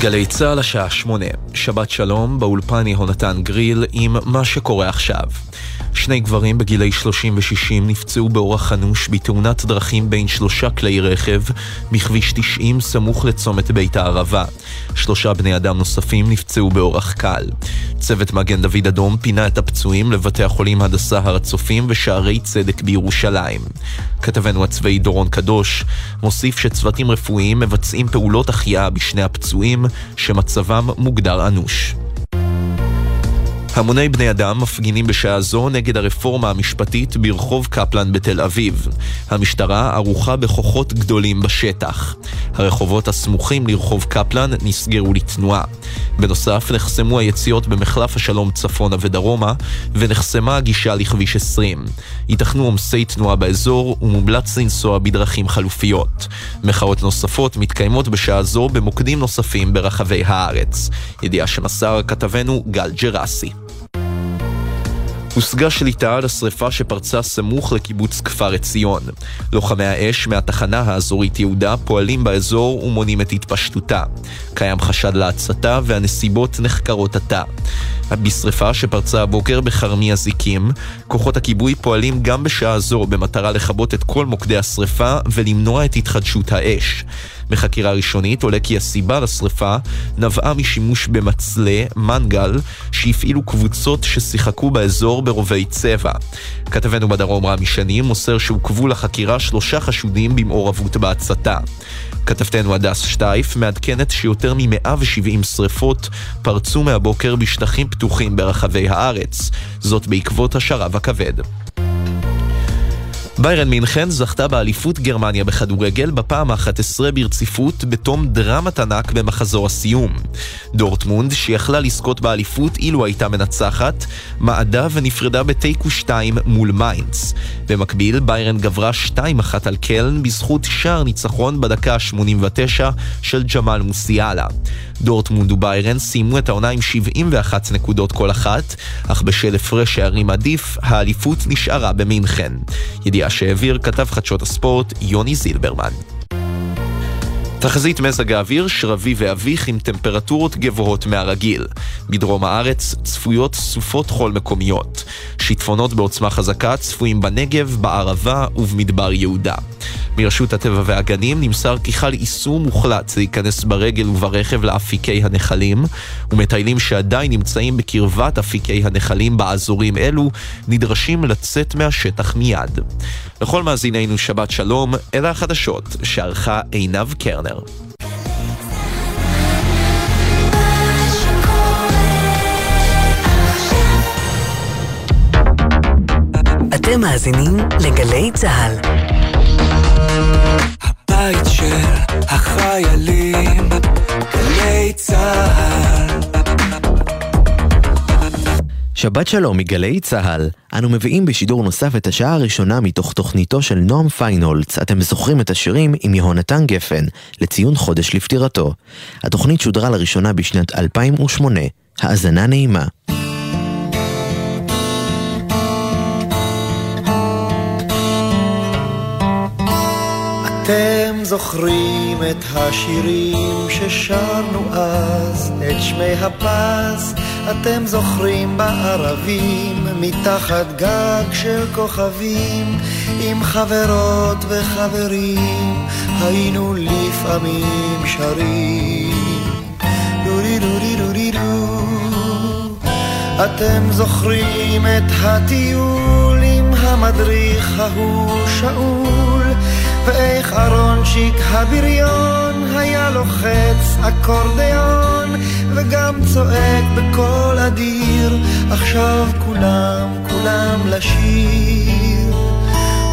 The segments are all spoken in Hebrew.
גלי צה"ל השעה שמונה, שבת שלום, באולפן יהונתן גריל עם מה שקורה עכשיו. שני גברים בגילי 30 ו-60 נפצעו באורח אנוש בתאונת דרכים בין שלושה כלי רכב בכביש 90 סמוך לצומת בית הערבה. שלושה בני אדם נוספים נפצעו באורח קל. צוות מגן דוד אדום פינה את הפצועים לבתי החולים הדסה הר הצופים ושערי צדק בירושלים. כתבנו הצבאי דורון קדוש מוסיף שצוותים רפואיים מבצעים פעולות החייאה בשני הפצועים שמצבם מוגדר אנוש. המוני בני אדם מפגינים בשעה זו נגד הרפורמה המשפטית ברחוב קפלן בתל אביב. המשטרה ערוכה בכוחות גדולים בשטח. הרחובות הסמוכים לרחוב קפלן נסגרו לתנועה. בנוסף, נחסמו היציאות במחלף השלום צפונה ודרומה, ונחסמה הגישה לכביש 20. ייתכנו עומסי תנועה באזור, ומומלץ לנסוע בדרכים חלופיות. מחאות נוספות מתקיימות בשעה זו במוקדים נוספים ברחבי הארץ. ידיעה שמסר כתבנו גל ג'רסי. הושגה שליטה על השרפה שפרצה סמוך לקיבוץ כפר עציון. לוחמי האש מהתחנה האזורית יהודה פועלים באזור ומונים את התפשטותה. קיים חשד להצתה והנסיבות נחקרות עתה. בשרפה שפרצה הבוקר בכרמי הזיקים, כוחות הכיבוי פועלים גם בשעה זו במטרה לכבות את כל מוקדי השרפה ולמנוע את התחדשות האש. מחקירה ראשונית עולה כי הסיבה לשרפה נבעה משימוש במצלה, מנגל, שהפעילו קבוצות ששיחקו באזור ברובי צבע. כתבנו בדרום רמי שני מוסר שעוכבו לחקירה שלושה חשודים במעורבות בהצתה. כתבתנו הדס שטייף מעדכנת שיותר מ-170 שרפות פרצו מהבוקר בשטחים פתוחים ברחבי הארץ, זאת בעקבות השרב הכבד. ביירן מינכן זכתה באליפות גרמניה בכדורגל בפעם ה-11 ברציפות בתום דרמת ענק במחזור הסיום. דורטמונד, שיכלה לזכות באליפות אילו הייתה מנצחת, מעדה ונפרדה בתיקו 2 מול מיינץ. במקביל, ביירן גברה 2-1 על קלן בזכות שער ניצחון בדקה ה-89 של ג'מאל מוסיאלה. דורטמונד וביירן סיימו את העונה עם 71 נקודות כל אחת, אך בשל הפרש שערים עדיף, האליפות נשארה במינכן. ידיעה שהעביר כתב חדשות הספורט יוני זילברמן. תחזית מזג האוויר שרבי ואביך עם טמפרטורות גבוהות מהרגיל. בדרום הארץ צפויות סופות חול מקומיות. שיטפונות בעוצמה חזקה צפויים בנגב, בערבה ובמדבר יהודה. מרשות הטבע והגנים נמסר כי חל איסור מוחלט להיכנס ברגל וברכב לאפיקי הנחלים, ומטיילים שעדיין נמצאים בקרבת אפיקי הנחלים באזורים אלו, נדרשים לצאת מהשטח מיד. לכל מאזינינו שבת שלום, אלה החדשות שערכה עינב קרנר. אתם מאזינים לגלי צה"ל. הבית של החיילים, גלי צה"ל. שבת שלום מגלי צה"ל, אנו מביאים בשידור נוסף את השעה הראשונה מתוך תוכניתו של נועם פיינולץ, אתם זוכרים את השירים עם יהונתן גפן, לציון חודש לפטירתו. התוכנית שודרה לראשונה בשנת 2008, האזנה נעימה. אתם זוכרים את השירים ששרנו אז, את שמי הפז, אתם זוכרים בערבים, מתחת גג של כוכבים, עם חברות וחברים, היינו לפעמים שרים. דורי דורי דורי דו. אתם זוכרים את הטיול עם המדריך ההוא שאול, ואיך אהרונצ'יק הבריון היה לוחץ אקורדיון וגם צועק בקול אדיר עכשיו כולם, כולם לשיר.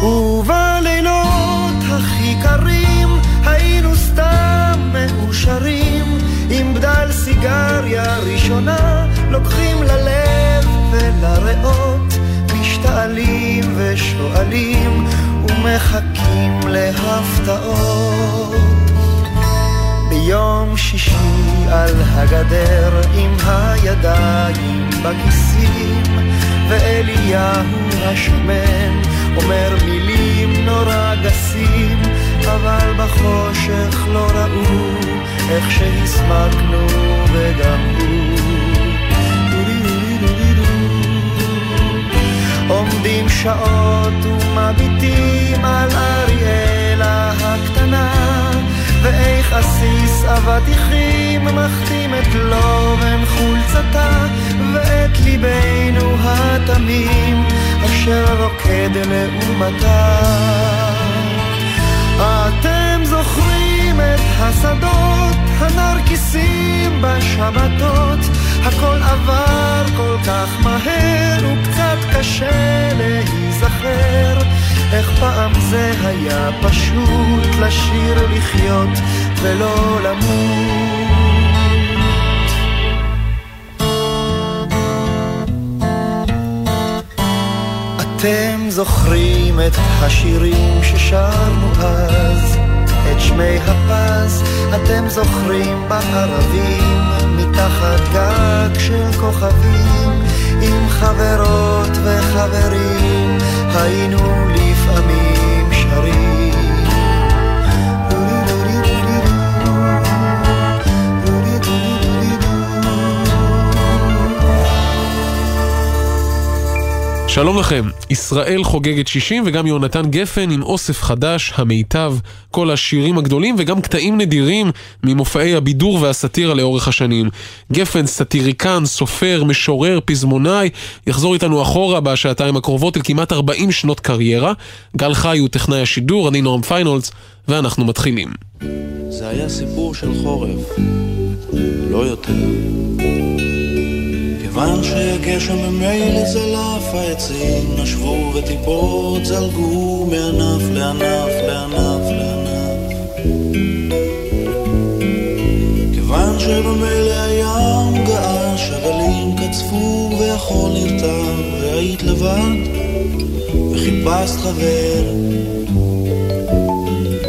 ובלילות הכי קרים היינו סתם מאושרים עם בדל סיגריה ראשונה לוקחים ללב ולריאות משתעלים ושואלים ומחכים להפתעות. ביום שישי על הגדר עם הידיים בכיסים, ואליהו השמן אומר מילים נורא גסים, אבל בחושך לא ראו איך שהסמקנו וגם הוא. עומדים שעות ומביטים על אריאלה הקטנה ואיך עסיס אבטיחים מחתים את לובן חולצתה ואת ליבנו התמים אשר רוקד לעומתה. אתם זוכרים את השדות, הנרקיסים בשבתות, הכל עבר כל כך מהר וקצת קשה להיזכר. איך פעם זה היה פשוט לשיר לחיות ולא למות. אתם זוכרים את השירים ששרנו אז, את שמי הפז, אתם זוכרים בערבים, מתחת גג של כוכבים, עם חברות וחברים, היינו לפעמים שלום לכם, ישראל חוגגת 60 וגם יונתן גפן עם אוסף חדש, המיטב, כל השירים הגדולים וגם קטעים נדירים ממופעי הבידור והסאטירה לאורך השנים. גפן סאטיריקן, סופר, משורר, פזמונאי, יחזור איתנו אחורה בשעתיים הקרובות אל כמעט 40 שנות קריירה. גל חי הוא טכנאי השידור, אני נועם פיינהולץ, ואנחנו מתחילים. זה היה סיפור של חורף, לא יותר. כיוון שהגשם ממילא זלף, העצים נשבו וטיפות זלגו מענף לענף לענף לענף. כיוון שבמילא הים געש, הגלים קצפו והחול נרטב, והיית לבד וחיפשת חבר.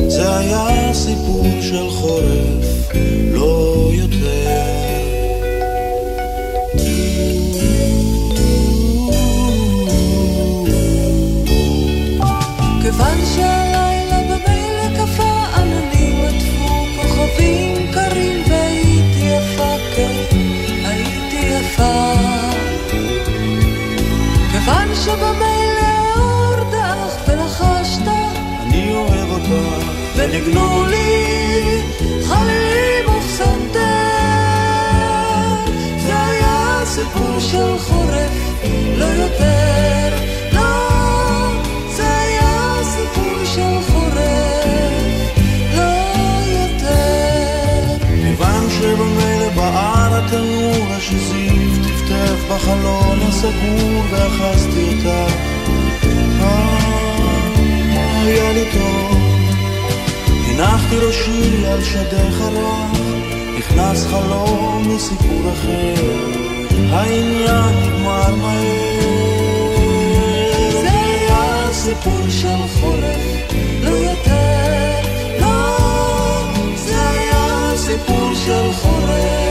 זה היה סיפור של חורף, לא יותר. וניגנו לי חלילים ופסנתר. זה היה סיפור של חורף, לא יותר. לא, זה היה סיפור של חורף, לא יותר. כיוון שבמילא בער התנור השזיף טפטף בחלון הסגור ואחזתי אותה. אה, היה לי טוב, הנחתי ראשי על שדה חרוך, נכנס חלום מסיפור אחר, העניין נגמר מהר. זה היה סיפור של חורף, לא יותר. לא, זה היה סיפור של חורף,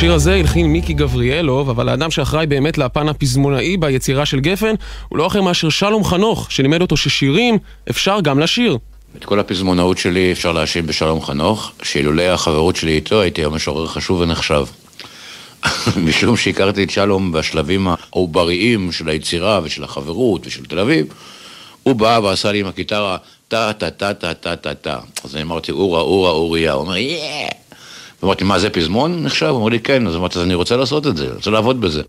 השיר הזה הלחין מיקי גבריאלוב, אבל האדם שאחראי באמת לפן הפזמונאי ביצירה של גפן הוא לא אחר מאשר שלום חנוך, שלימד אותו ששירים אפשר גם לשיר. את כל הפזמונאות שלי אפשר להאשים בשלום חנוך, שאילולא החברות שלי איתו הייתי היום משורר חשוב ונחשב. משום שהכרתי את שלום בשלבים העובריים של היצירה ושל החברות ושל תל אביב, הוא בא ועשה לי עם הקיטרה טה טה טה טה טה טה טה. אז אני אמרתי אורה אורה אוריה, הוא אומר יאה! אמרתי מה זה פזמון נחשב? הוא אמר לי כן, אז אמרתי אז אני רוצה לעשות את זה, רוצה לעבוד בזה.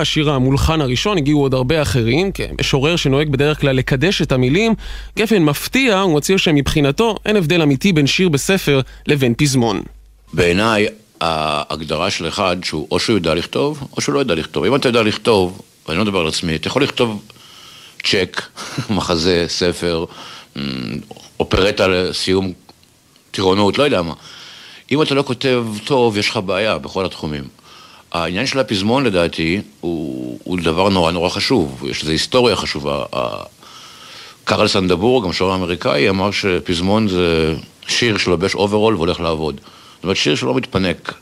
השיר המולחן הראשון, הגיעו עוד הרבה אחרים, כמשורר שנוהג בדרך כלל לקדש את המילים, גפן מפתיע, הוא מציע שמבחינתו אין הבדל אמיתי בין שיר בספר לבין פזמון. בעיניי, ההגדרה של אחד שהוא או שהוא יודע לכתוב, או שהוא לא יודע לכתוב. אם אתה יודע לכתוב, ואני לא מדבר על עצמי, אתה יכול לכתוב צ'ק, מחזה, ספר, אופרטה לסיום טירונות, לא יודע מה. אם אתה לא כותב טוב, יש לך בעיה בכל התחומים. העניין של הפזמון לדעתי הוא, הוא דבר נורא נורא חשוב, יש לזה היסטוריה חשובה. קרל סנדברג, גם משורר אמריקאי, אמר שפזמון זה שיר שלובש אוברול והולך לעבוד. זאת אומרת, שיר שלא מתפנק.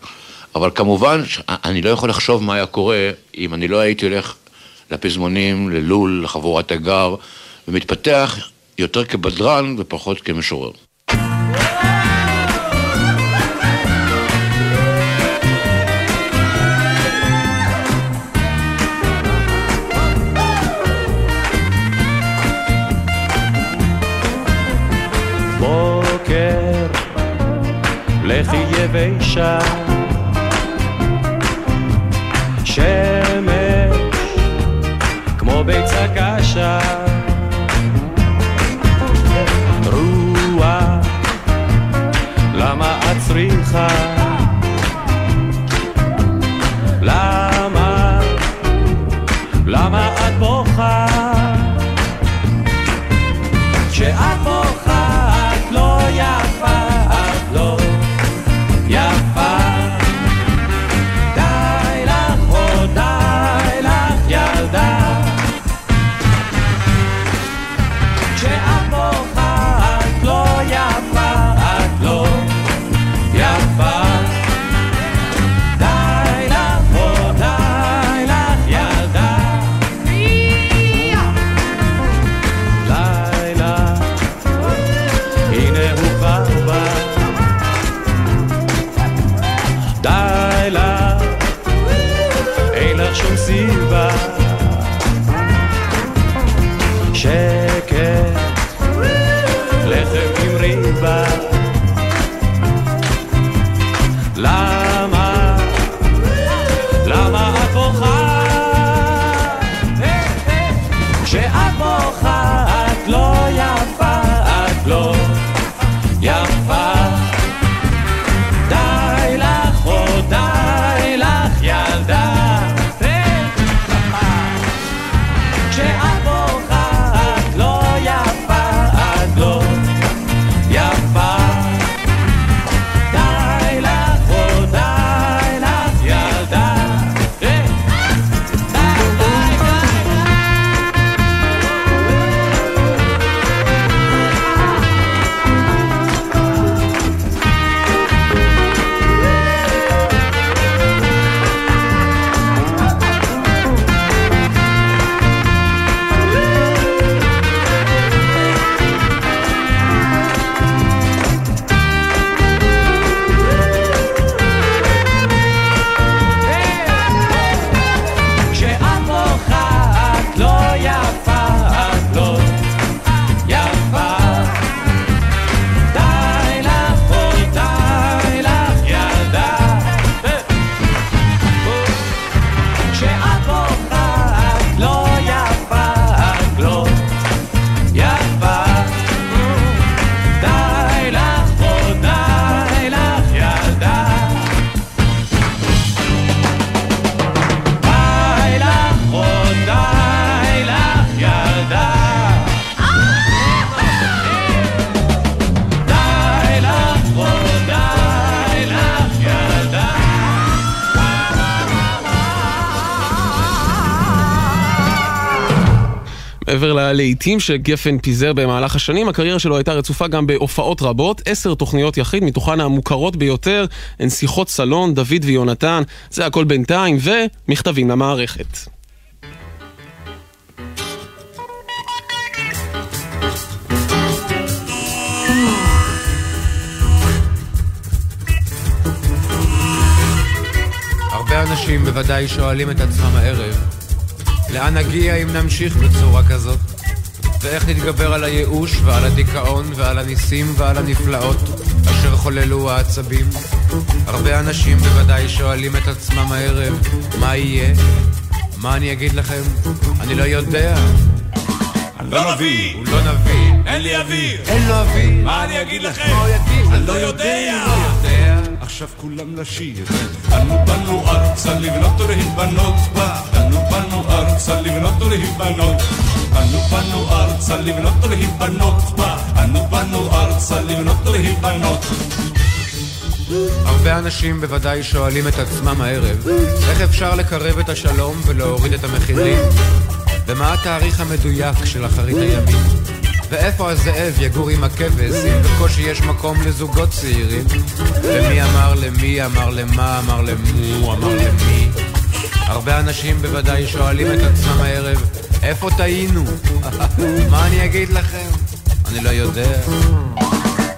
אבל כמובן, אני לא יכול לחשוב מה היה קורה אם אני לא הייתי הולך לפזמונים, ללול, לחבורת הגר, ומתפתח יותר כבדרן ופחות כמשורר. יבשה שמש כמו ביצה קשה מעבר ללהיטים שגפן פיזר במהלך השנים, הקריירה שלו הייתה רצופה גם בהופעות רבות, עשר תוכניות יחיד, מתוכן המוכרות ביותר הן שיחות סלון, דוד ויונתן, זה הכל בינתיים, ומכתבים למערכת. אנשים בוודאי שואלים את עצמם הערב, לאן נגיע אם נמשיך בצורה כזאת? ואיך נתגבר על הייאוש ועל הדיכאון ועל הניסים ועל הנפלאות אשר חוללו העצבים? הרבה אנשים בוודאי שואלים את עצמם הערב, מה יהיה? מה אני אגיד לכם? אני לא יודע. אני לא נביא. הוא לא נביא. אין לי אוויר. אין לו אוויר. מה אני אגיד לכם? הוא יגיד? אני לא יודע. לא. עכשיו כולם לשיר. אנו באנו ארצה לבנות ולהיבנות בה. אנו באנו ארצה לבנות ולהיבנות. אנו באנו ארצה לבנות ולהיבנות בה. אנו באנו ארצה לבנות ולהיבנות. הרבה אנשים בוודאי שואלים את עצמם הערב, איך אפשר לקרב את השלום ולהוריד את המחירים? ומה התאריך המדויק של אחרית הימים? ואיפה הזאב יגור עם הכבש אם בקושי יש מקום לזוגות צעירים? ומי אמר למי, אמר למה, אמר למו, אמר למי? הרבה אנשים בוודאי שואלים את עצמם הערב, איפה טעינו? מה אני אגיד לכם? אני לא יודע.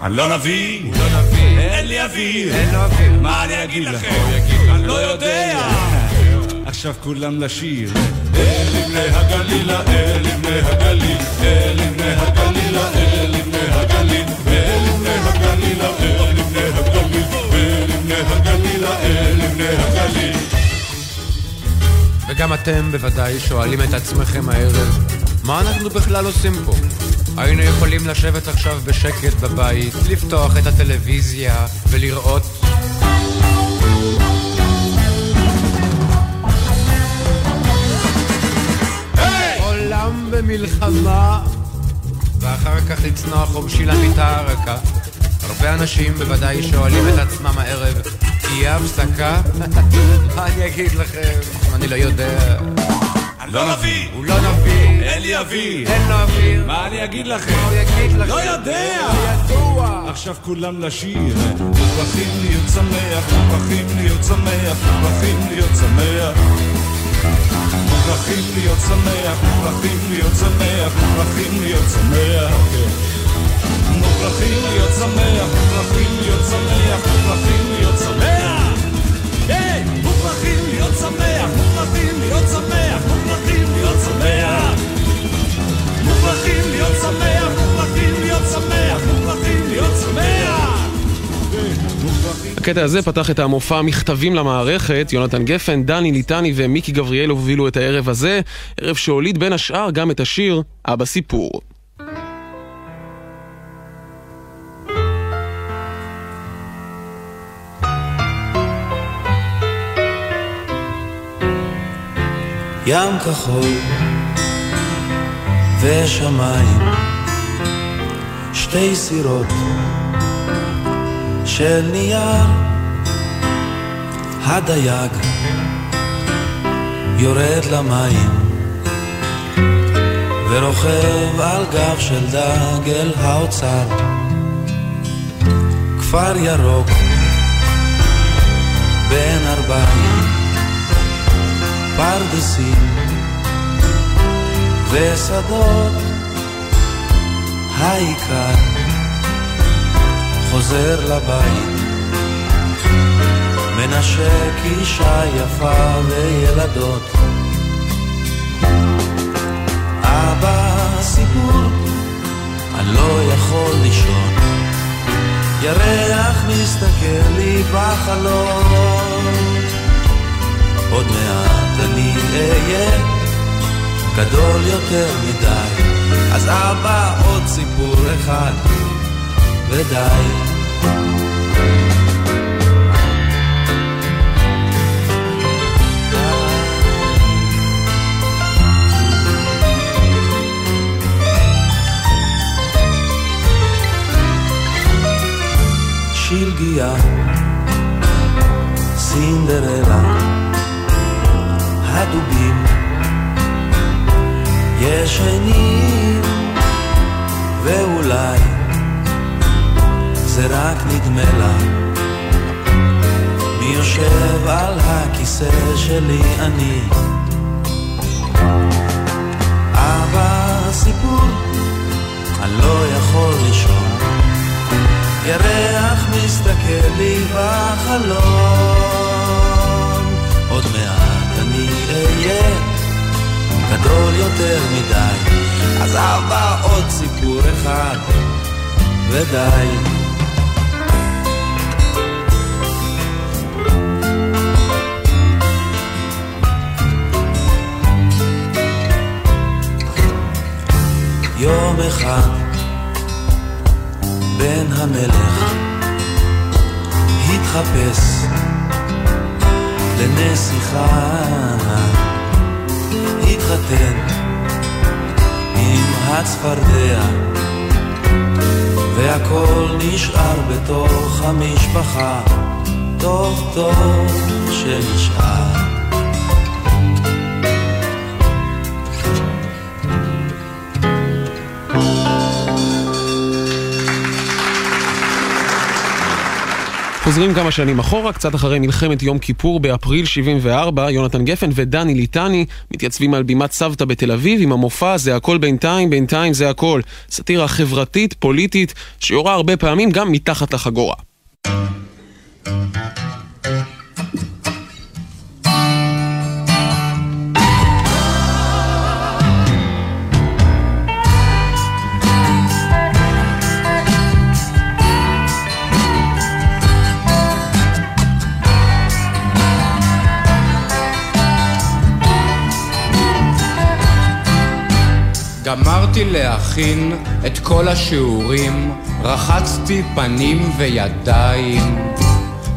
אני לא נביא. הוא לא נביא. אין לי אוויר. אין לו אוויר. מה אני אגיד לכם? אני לא יודע. עכשיו כולם לשיר. אל לבני הגלילה, אל לבני הגליל, אל לבני הגלילה, אל לבני הגליל, אל לבני הגלילה, אל לבני הגליל, אל לבני וגם אתם בוודאי שואלים את עצמכם הערב, מה אנחנו בכלל עושים פה? היינו יכולים לשבת עכשיו בשקט בבית, לפתוח את הטלוויזיה ולראות עולם במלחמה ואחר כך לצנוח חופשי למיטה הרכה. הרבה אנשים בוודאי שואלים את עצמם הערב, תהיה הפסקה? מה אני אגיד לכם? אני לא יודע. לא נביא! הוא לא נביא! אין לי אוויר! אין לו אוויר! מה אני אגיד לכם? מה הוא יגיד לכם? לא יודע! ידוע! עכשיו כולם לשיר מוכרחים להיות שמח, מוכרחים להיות שמח, מוכרחים להיות שמח מוכרחים להיות שמח, מוכרחים להיות שמח, מוכרחים להיות שמח. מוכרחים להיות שמח, מוכרחים להיות שמח, מוכרחים להיות שמח. מוכרחים להיות שמח, מוכרחים להיות שמח, מוכרחים להיות שמח. הקטע הזה פתח את המופע מכתבים למערכת, יונתן גפן, דני ליטני ומיקי גבריאל הובילו את הערב הזה, ערב שהוליד בין השאר גם את השיר "אבא סיפור". ים כחול ושמיים, שתי סירות של נייר, הדייג יורד למים ורוכב על גב של דג אל האוצר. כפר ירוק בין ארבעים, פרדסים ושדות, העיקר חוזר לבית, מנשק אישה יפה וילדות. אבא סיפור, אני לא יכול לישון, ירח מסתכל לי בחלום. עוד מעט אני אהיה גדול יותר מדי, אז אבא עוד סיפור אחד ודי. שלגיה, סינדרלה, הדובים ישנים, ואולי זה רק נדמה לה. מי יושב על הכיסא שלי אני? אבא סיפור, אני לא יכול לישון. ירח מסתכל לי בחלום. אהיה גדול יותר מדי, אז אבא עוד סיפור אחד ודי. יום אחד בן המלך התחפש לנסיכה, התחתן עם הצפרדע, והכל נשאר בתוך המשפחה, טוב טוב שנשאר. חוזרים כמה שנים אחורה, קצת אחרי מלחמת יום כיפור באפריל 74, יונתן גפן ודני ליטני מתייצבים על בימת סבתא בתל אביב עם המופע "זה הכל בינתיים, בינתיים זה הכל". סאטירה חברתית, פוליטית, שיורה הרבה פעמים גם מתחת לחגורה. גמרתי להכין את כל השיעורים, רחצתי פנים וידיים.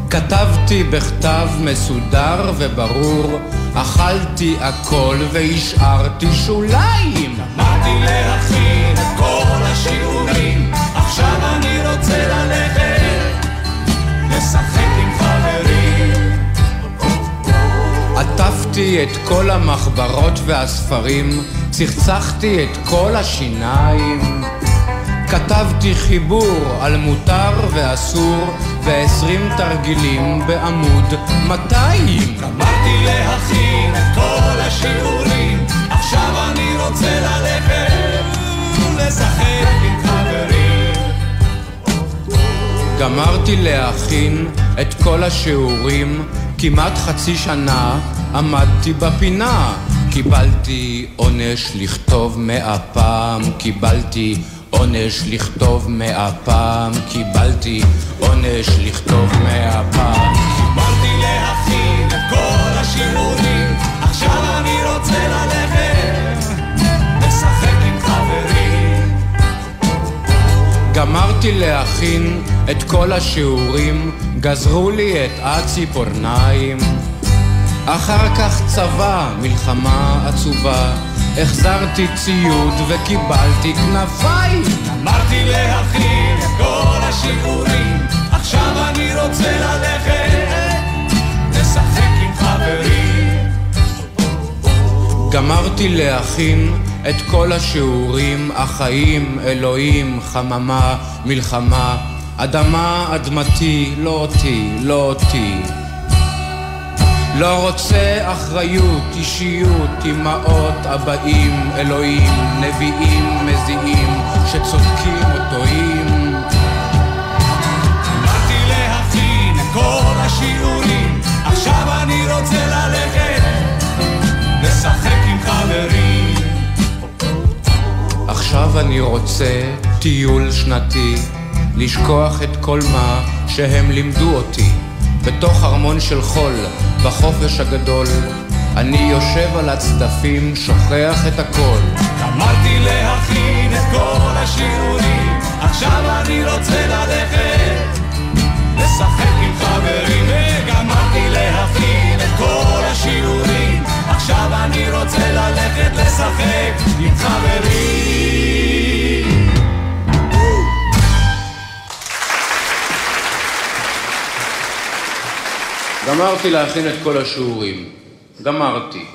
כתבתי בכתב מסודר וברור, אכלתי הכל והשארתי שוליים. גמרתי להכין את כל השיעורים, עכשיו אני רוצה ללכת, עטפתי את כל המחברות והספרים, צחצחתי את כל השיניים. כתבתי חיבור על מותר ואסור ועשרים תרגילים בעמוד 200. גמרתי להכין את כל השיעורים, עכשיו אני רוצה ללכת, לשחק עם חברים. גמרתי להכין את כל השיעורים, כמעט חצי שנה עמדתי בפינה. קיבלתי עונש לכתוב מאה פעם, קיבלתי עונש לכתוב מאה פעם, קיבלתי עונש לכתוב מאה פעם. גמרתי להכין את כל השיעורים, עכשיו אני רוצה ללכת, לשחק עם חברים. גמרתי להכין את כל השיעורים, גזרו לי את הציפורניים. אחר כך צבא, מלחמה עצובה, החזרתי ציוד וקיבלתי כנפיים. גמרתי להכין את כל השיעורים, עכשיו אני רוצה ללכת, לשחק עם חברים. גמרתי להכין את כל השיעורים, החיים, אלוהים, חממה, מלחמה, אדמה, אדמתי, לא אותי, לא אותי. לא רוצה אחריות, אישיות, אמהות, אבאים, אלוהים, נביאים, מזיעים, שצודקים או טועים. גמרתי להכין כל השיעורים, עכשיו אני רוצה ללכת, לשחק עם חברים. עכשיו אני רוצה טיול שנתי, לשכוח את כל מה שהם לימדו אותי. בתוך ארמון של חול, בחופש הגדול, אני יושב על הצדפים, שוכח את הכל. גמרתי להכין את כל השיעורים, עכשיו אני רוצה ללכת, לשחק עם חברים. גמרתי להכין את כל השיעורים, עכשיו אני רוצה ללכת לשחק עם חברים. גמרתי להכין את כל השיעורים. גמרתי.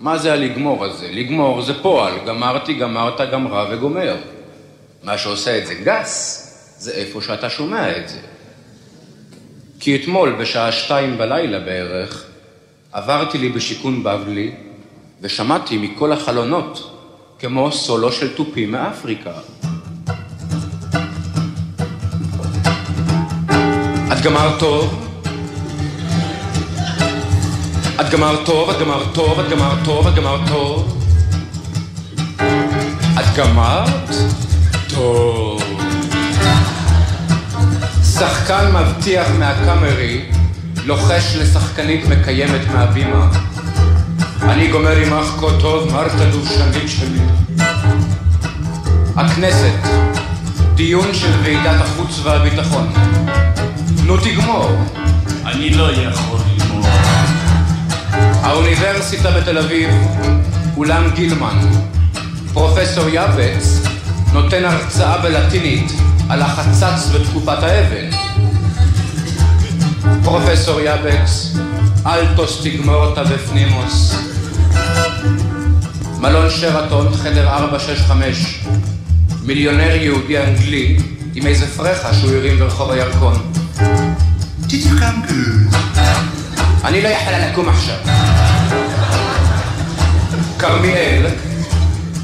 מה זה הלגמור הזה? לגמור זה פועל. גמרתי, גמרת, גמרה וגומר. מה שעושה את זה גס, זה איפה שאתה שומע את זה. כי אתמול, בשעה שתיים בלילה בערך, עברתי לי בשיכון בבלי, ושמעתי מכל החלונות, כמו סולו של תופים מאפריקה. את גמרת טוב? את גמרת טוב, את גמרת טוב, את גמרת טוב, את גמרת טוב. את גמרת? טוב. שחקן מבטיח מהקאמרי, לוחש לשחקנית מקיימת מהבימה. אני גומר עמך כה טוב, מרתה דושנית שלי. הכנסת, דיון של ועידת החוץ והביטחון. נו תגמור. אני לא יכול. האוניברסיטה בתל אביב, אולם גילמן. פרופסור יבץ נותן הרצאה בלטינית על החצץ בתקופת האבן. פרופסור יבץ, אלטוס תגמורתא בפנימוס. מלון שרתון, חדר 465. מיליונר יהודי אנגלי עם איזה פרחה שהוא הרים ברחוב הירקון. אני לא יכולה לקום עכשיו. כרמיאל,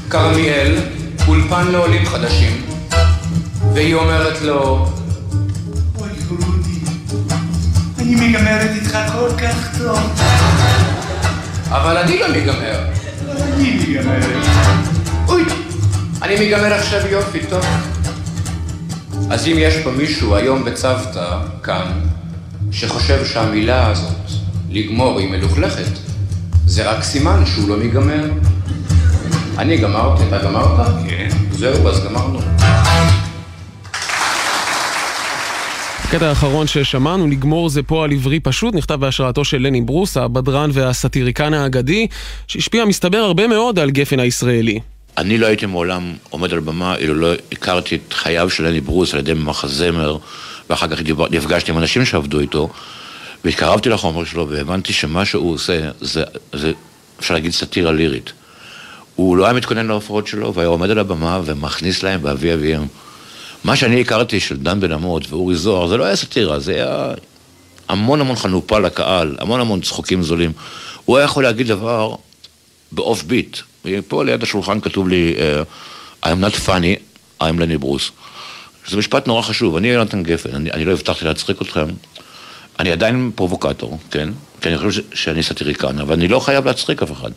כרמיאל, אולפן לעולים חדשים, והיא אומרת לו, אוי, רודי, אני מגמרת איתך כל כך טוב. אבל אני לא מגמר. אני מגמרת. אוי, אני מגמר עכשיו יופי, טוב. אז אם יש פה מישהו היום בצוותא, כאן, שחושב שהמילה הזאת, לגמור, היא מלוכלכת, זה רק סימן שהוא לא מגמר. אני גמרתי, אתה גמרת? כן. זהו, אז גמרנו. הקטע האחרון ששמענו, לגמור זה פועל עברי פשוט, נכתב בהשראתו של לני ברוס, הבדרן והסאטיריקן האגדי, שהשפיע מסתבר הרבה מאוד על גפן הישראלי. אני לא הייתי מעולם עומד על במה, אילו לא הכרתי את חייו של לני ברוס על ידי מחזמר, ואחר כך נפגשתי עם אנשים שעבדו איתו, והתקרבתי לחומר שלו, והבנתי שמה שהוא עושה, זה, זה אפשר להגיד סאטירה לירית. הוא לא היה מתכונן להופעות שלו, והיה עומד על הבמה ומכניס להם באבי אביהם. מה שאני הכרתי של דן בן אמות ואורי זוהר, זה לא היה סאטירה, זה היה המון המון חנופה לקהל, המון המון צחוקים זולים. הוא היה יכול להגיד דבר באוף ביט. פה ליד השולחן כתוב לי, uh, I'm not funny, I'm Lenny Bruce. זה משפט נורא חשוב, אני יונתן גפן, אני, אני לא הבטחתי להצחיק אתכם. אני עדיין פרובוקטור, כן? כי אני חושב שאני סאטיריקן, אבל אני לא חייב להצחיק אף אחד.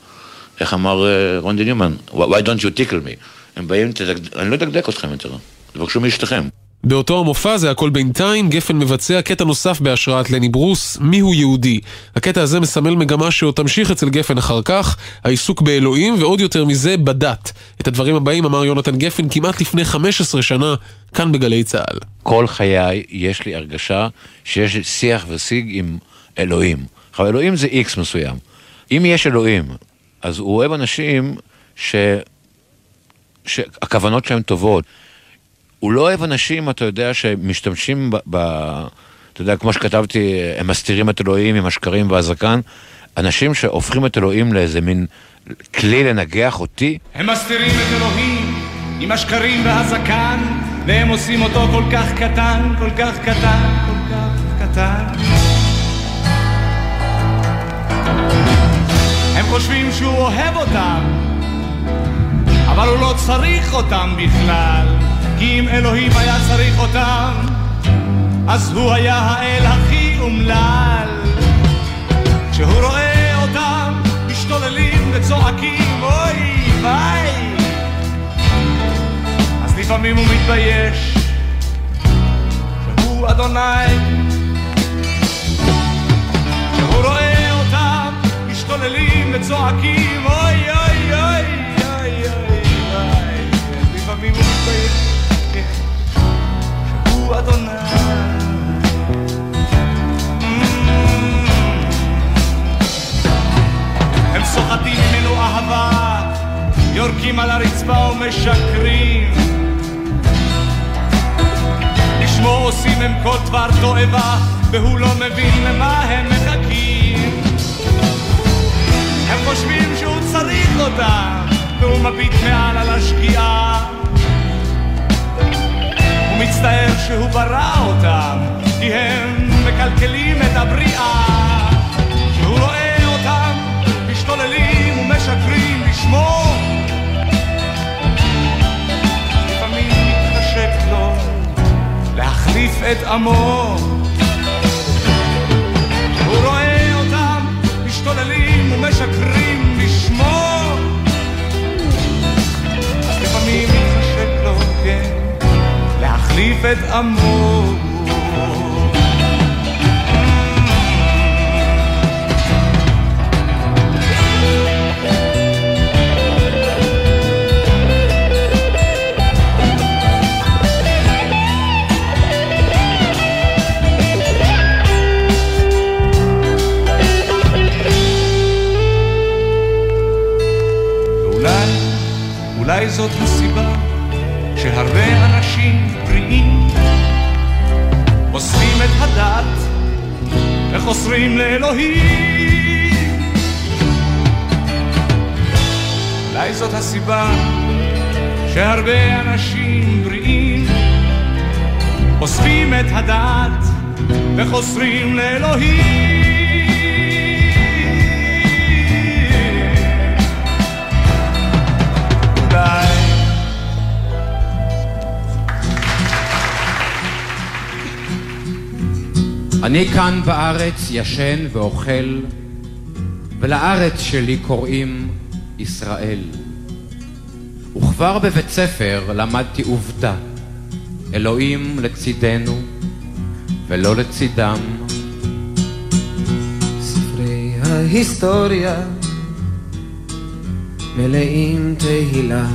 איך אמר אה, רנדי ניומן? Why don't you tickle me? הם באים. אני לא אדגדג אתכם יותר, תבקשו מאשתכם. באותו המופע, זה הכל בינתיים, גפן מבצע קטע נוסף בהשראת לני ברוס, מיהו יהודי. הקטע הזה מסמל מגמה שעוד תמשיך אצל גפן אחר כך, העיסוק באלוהים, ועוד יותר מזה, בדת. את הדברים הבאים אמר יונתן גפן כמעט לפני 15 שנה, כאן בגלי צה"ל. כל חיי יש לי הרגשה שיש שיח ושיג עם אלוהים. עכשיו, אלוהים זה איקס מסוים. אם יש אלוהים, אז הוא אוהב אנשים ש... שהכוונות שלהם טובות. הוא לא אוהב אנשים, אתה יודע, שמשתמשים ב... ב... אתה יודע, כמו שכתבתי, הם מסתירים את אלוהים עם השקרים והזקן. אנשים שהופכים את אלוהים לאיזה מין כלי לנגח אותי, הם מסתירים את אלוהים עם השקרים והזקן, והם עושים אותו כל כך קטן, כל כך קטן, כל כך קטן. הם חושבים שהוא אוהב אותם, אבל הוא לא צריך אותם בכלל, אם אלוהים היה צריך אותם, אז הוא היה האל הכי אומלל. כשהוא רואה אותם משתוללים וצועקים, אוי ויי, אז לפעמים הוא מתבייש שהוא אדוני. כשהוא רואה אותם משתוללים וצועקים, אוי אוי אוי אוי אוי, יורקים על הרצפה ומשקרים. לשמו עושים הם כל דבר תועבה, והוא לא מבין למה הם מחכים. הם חושבים שהוא צריך אותם, והוא מביט מעל על השקיעה. הוא מצטער שהוא ברא אותם, כי הם מקלקלים את הבריאה. שהוא רואה אותם משתוללים ומשקרים בשמו. לפעמים מתחשק לו להחליף את עמו. הוא רואה אותם משתוללים ומשקרים בשמו. להחליף את שהרבה אנשים בריאים אוספים את הדת וחוסרים לאלוהים. אולי אני כאן בארץ ישן ואוכל, ולארץ שלי קוראים ישראל. וכבר בבית ספר למדתי עובדה, אלוהים לצידנו ולא לצידם. ספרי ההיסטוריה מלאים תהילה.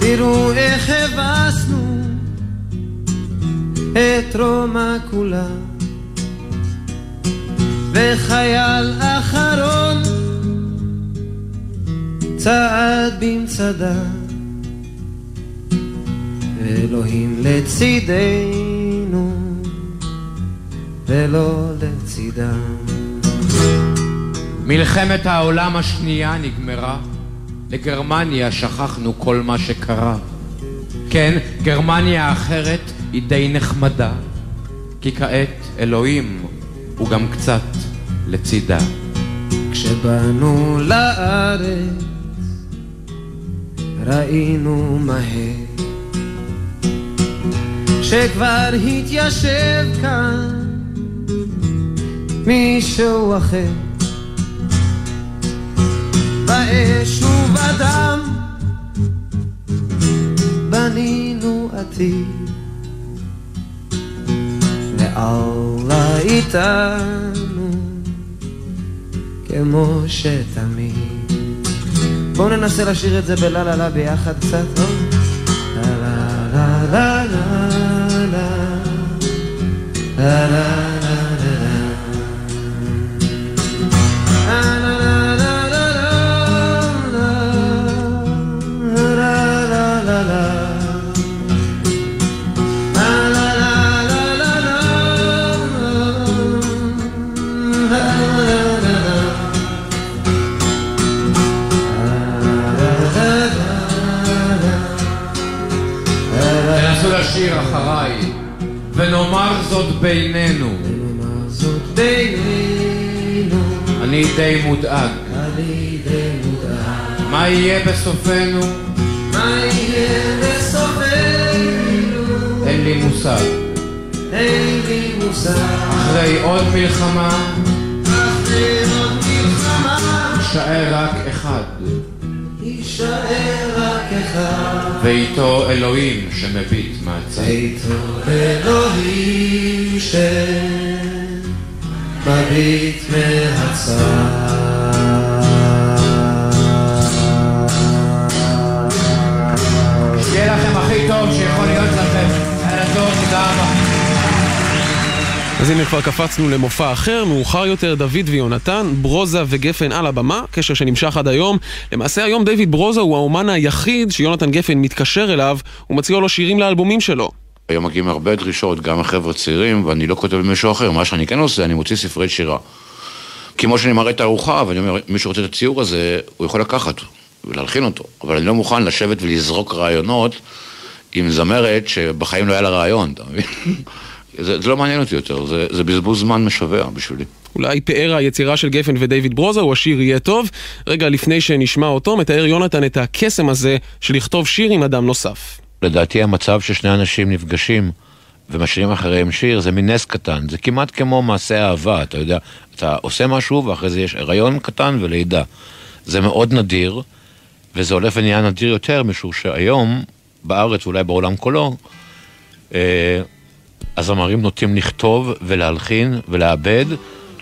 תראו איך הבסנו את רומא כולה, וחייל אחרון צעד במצדה, ואלוהים לצידנו ולא לצידם. מלחמת העולם השנייה נגמרה, לגרמניה שכחנו כל מה שקרה. כן, גרמניה האחרת היא די נחמדה, כי כעת אלוהים הוא גם קצת לצידה. כשבאנו לארץ ראינו מהר שכבר התיישב כאן מישהו אחר. באש ובדם בנינו עתיד. ואללה איתנו כמו שתמיד בואו ננסה לשיר את זה בלה לה לה ביחד קצת, לא? לה לה לה לה לה לה לה ונאמר זאת בינינו. אני די מודאג. מה יהיה בסופנו? מה יהיה בסופנו? אין לי מושג. אין לי מושג. אחרי עוד מלחמה, אחרי עוד מלחמה יישאר רק יישאר רק אחד. ואיתו אלוהים שמביט מהצד. ואיתו אלוהים שמביט מהצד. אז הנה כבר קפצנו למופע אחר, מאוחר יותר דוד ויונתן, ברוזה וגפן על הבמה, קשר שנמשך עד היום. למעשה היום דיוויד ברוזה הוא האומן היחיד שיונתן גפן מתקשר אליו ומציע לו שירים לאלבומים שלו. היום מגיעים הרבה דרישות, גם החבר'ה צעירים, ואני לא כותב למישהו אחר. מה שאני כן עושה, אני מוציא ספרי שירה. כמו שאני מראה את הארוחה, ואני אומר, מי שרוצה את הציור הזה, הוא יכול לקחת ולהלחין אותו. אבל אני לא מוכן לשבת ולזרוק רעיונות עם זמרת שבחיים לא היה לה רעיון, אתה מבין? זה, זה לא מעניין אותי יותר, זה, זה בזבוז זמן משווע בשבילי. אולי פאר היצירה של גפן ודייוויד ברוזה הוא השיר יהיה טוב. רגע לפני שנשמע אותו, מתאר יונתן את הקסם הזה של לכתוב שיר עם אדם נוסף. לדעתי המצב ששני אנשים נפגשים ומשאירים אחריהם שיר זה מין נס קטן, זה כמעט כמו מעשה אהבה, אתה יודע, אתה עושה משהו ואחרי זה יש הריון קטן ולידה. זה מאוד נדיר, וזה הולך ונהיה נדיר יותר, משום שהיום, בארץ ואולי בעולם כולו, אה, הזמרים נוטים לכתוב ולהלחין ולעבד,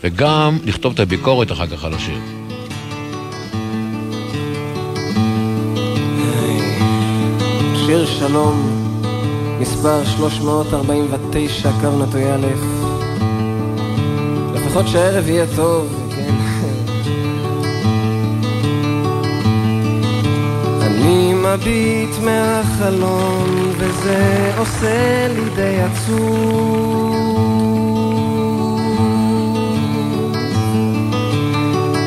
וגם לכתוב את הביקורת אחר כך על השיר. שיר שלום, מספר 349, קו נטוי א', לפחות שהערב יהיה טוב, מביט מהחלון, וזה עושה לי די עצוב.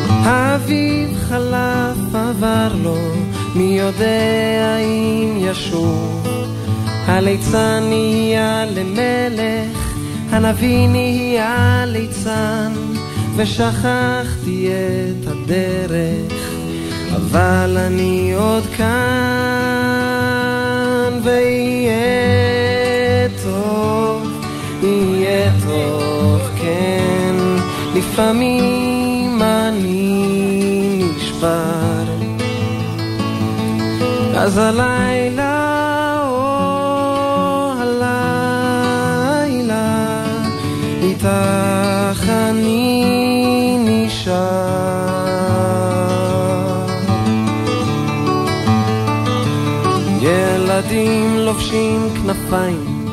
האביב חלף עבר לו, מי יודע אם ישוב. הליצן נהיה למלך, הנביא נהיה ליצן, ושכחתי את הדרך, אבל אני עוד כאן, ויהיה טוב, יהיה טוב, כן, לפעמים אני נשבר. אז הלילה, איתך אני נשאר. ילדים לובשים כנפיים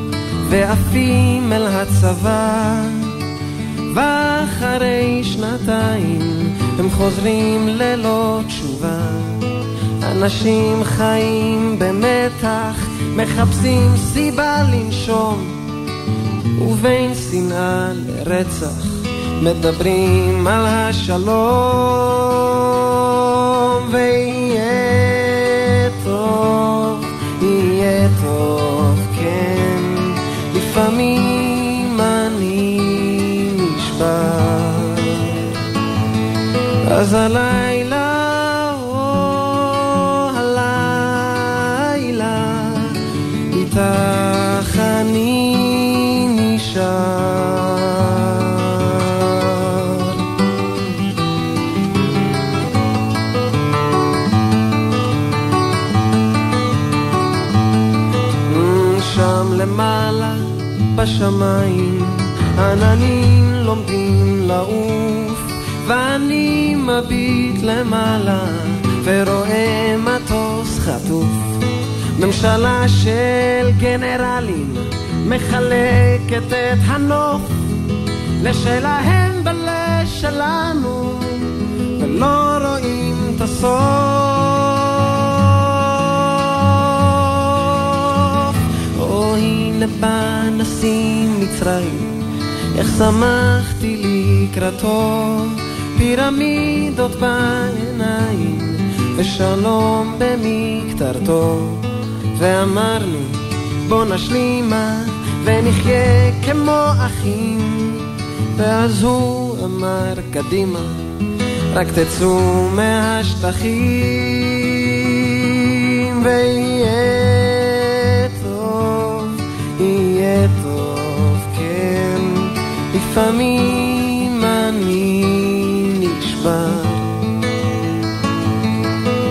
ועפים אל הצבא. ואחרי שנתיים הם חוזרים ללא תשובה. אנשים חיים במתח, מחפשים סיבה לנשום. ובין שנאה לרצח מדברים על השלום ויהיה טוב, יהיה טוב, כן. לפעמים אני נשבר. אז הלילה, למעלה בשמיים. עננים לומדים לעוף ואני מביט למעלה ורואה מטוס חטוף. ממשלה של גנרלים מחלקת את הנוף לשלהם ולשלנו ולא רואים את הסוף בא נשיא מצרים. איך שמחתי לקראתו פירמידות בעיניים ושלום במקטרתו. ואמרנו בוא נשלימה ונחיה כמו אחים. ואז הוא אמר קדימה רק תצאו מהשטחים ויהיה לפעמים אני נשבר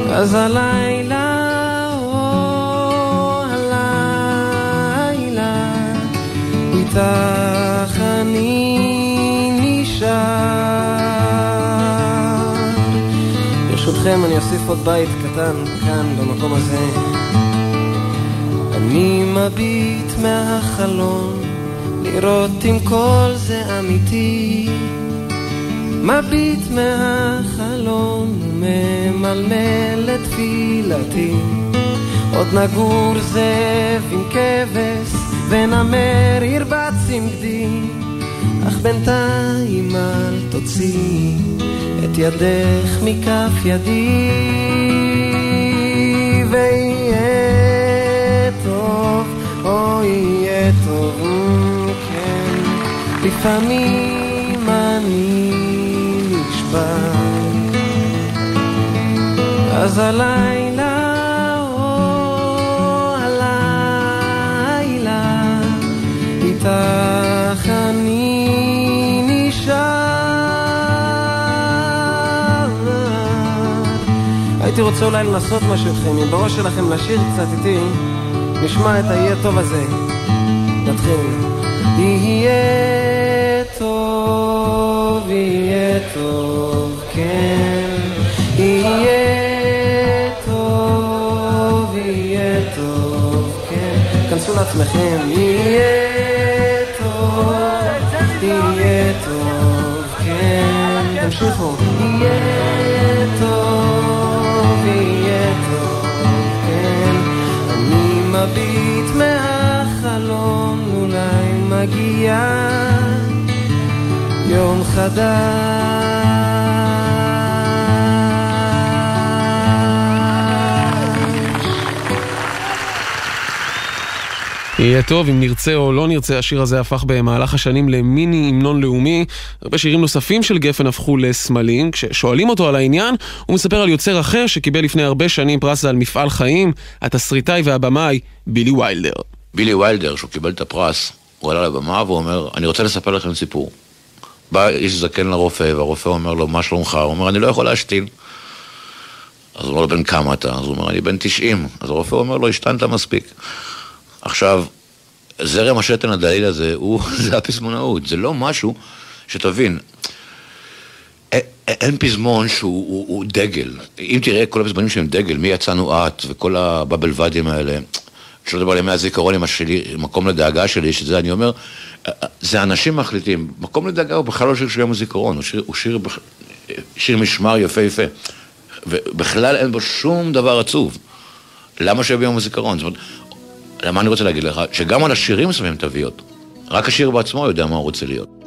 אז הלילה, או הלילה איתך אני נשאר. ברשותכם אני אוסיף עוד בית קטן כאן במקום הזה. אני מביט מהחלון לראות אם כל זה אמיתי. מביט מהחלון וממלמל את תפילתי. עוד נגור זאב עם כבש ונמר ירבץ עם גדי. אך בינתיים אל תוציאי את ידך מכף ידי ויהיה טוב, או יהיה טוב, לפעמים אני נשבר אז הלילה, או הלילה איתך אני נשאר. הייתי רוצה אולי לנסות משהו איתכם, אם בראש שלכם לשיר קצת איתי, נשמע את ה"יהיה טוב" הזה. נתחיל. יהיה יהיה טוב, כן. יהיה טוב, יהיה טוב, כן. כנסו לעצמכם, יהיה טוב, יהיה טוב, כן. תמשיכו. יהיה טוב, יהיה טוב, כן. אני מביט מהחלון, אולי מגיע יום. יהיה טוב, אם נרצה או לא נרצה, השיר הזה הפך במהלך השנים למיני המנון לאומי. הרבה שירים נוספים של גפן הפכו לסמלים. כששואלים אותו על העניין, הוא מספר על יוצר אחר שקיבל לפני הרבה שנים פרס על מפעל חיים, התסריטאי והבמאי בילי ויילדר. בילי ויילדר, שהוא קיבל את הפרס, הוא עלה לבמה והוא אומר, אני רוצה לספר לכם סיפור. בא איש זקן לרופא, והרופא אומר לו, מה שלומך? הוא אומר, אני לא יכול להשתין. אז הוא אומר לו, בן כמה אתה? אז הוא אומר, אני בן 90. אז הרופא אומר לו, השתנת מספיק. עכשיו, זרם השתן הדליל הזה, הוא, זה הפזמונאות, זה לא משהו שתבין. אין פזמון שהוא הוא, הוא דגל. אם תראה כל הפזמונים שהם דגל, מי יצאנו את וכל הבבל ואדים האלה, שלא לדבר על ימי הזיכרון עם השלי, מקום לדאגה שלי, שזה אני אומר, זה אנשים מחליטים, מקום לדאגה הוא בכלל לא שיר של יום הזיכרון, הוא שיר, הוא שיר, שיר משמר יפהפה, ובכלל אין בו שום דבר עצוב. למה שיהיה ביום הזיכרון? זאת אומרת, למה אני רוצה להגיד לך? שגם על השירים שמים תוויות. רק השיר בעצמו יודע מה הוא רוצה להיות.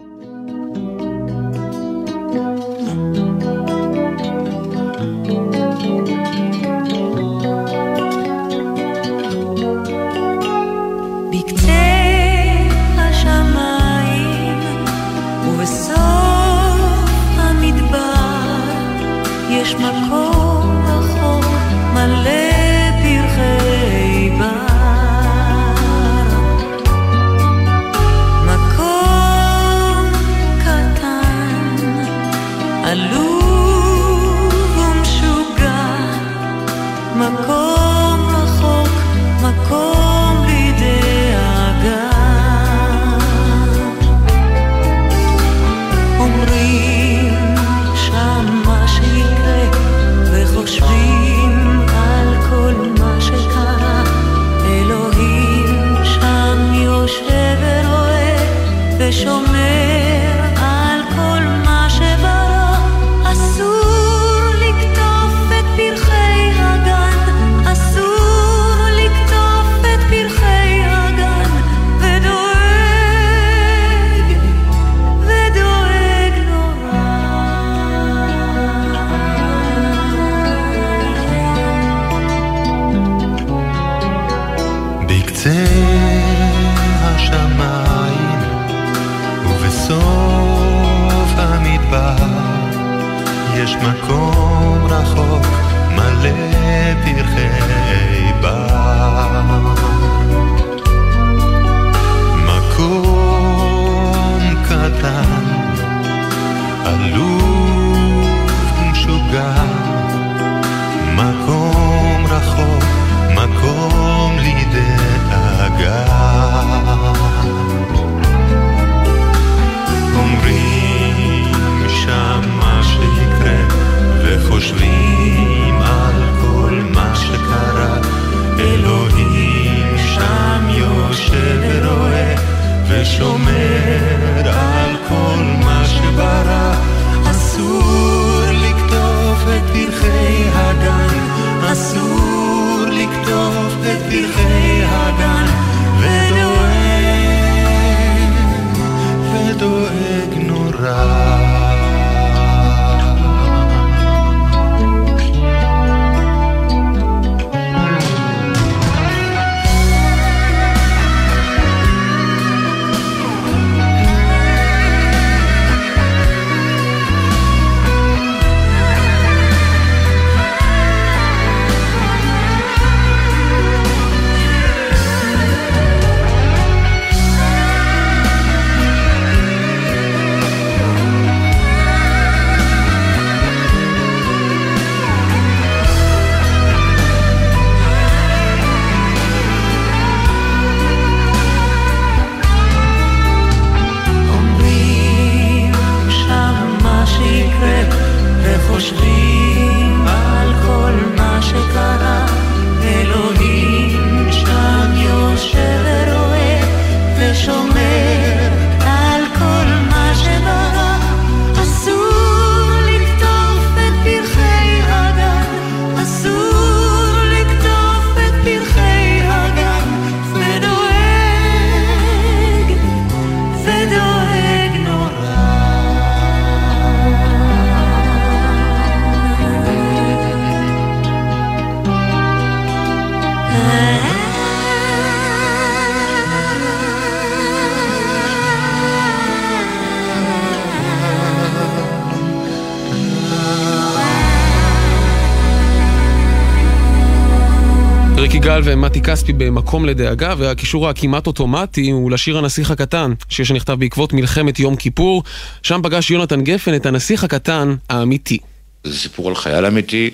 כספי במקום לדאגה, והקישור הכמעט אוטומטי הוא לשיר הנסיך הקטן, שיר שנכתב בעקבות מלחמת יום כיפור. שם פגש יונתן גפן את הנסיך הקטן האמיתי. זה סיפור על חייל אמיתי,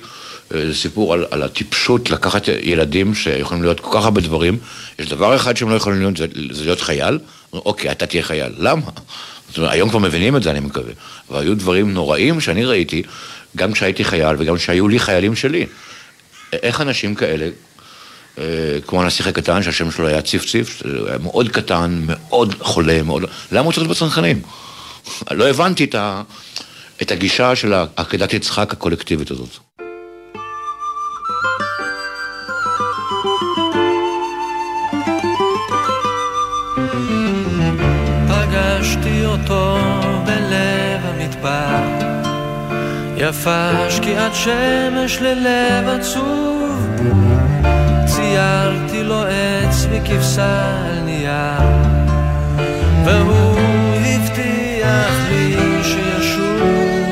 אה, זה סיפור על, על הטיפשות לקחת ילדים שיכולים להיות כל כך הרבה דברים. יש דבר אחד שהם לא יכולים להיות, זה, זה להיות חייל. אוקיי, אתה תהיה חייל. למה? זאת אומרת, היום כבר מבינים את זה, אני מקווה. והיו דברים נוראים שאני ראיתי, גם כשהייתי חייל וגם כשהיו לי חיילים שלי. איך אנשים כאלה כמו הנסיך הקטן, שהשם שלו היה ציף ציף, היה מאוד קטן, מאוד חולה, מאוד... למה הוא צריך להיות בצנחנים? לא הבנתי את, ה... את הגישה של עקדת יצחק הקולקטיבית הזאת. יפה שקיעת שמש ללב עצוב, ציירתי לו עץ וכבשה על נייר, והוא הבטיח לי שישוב,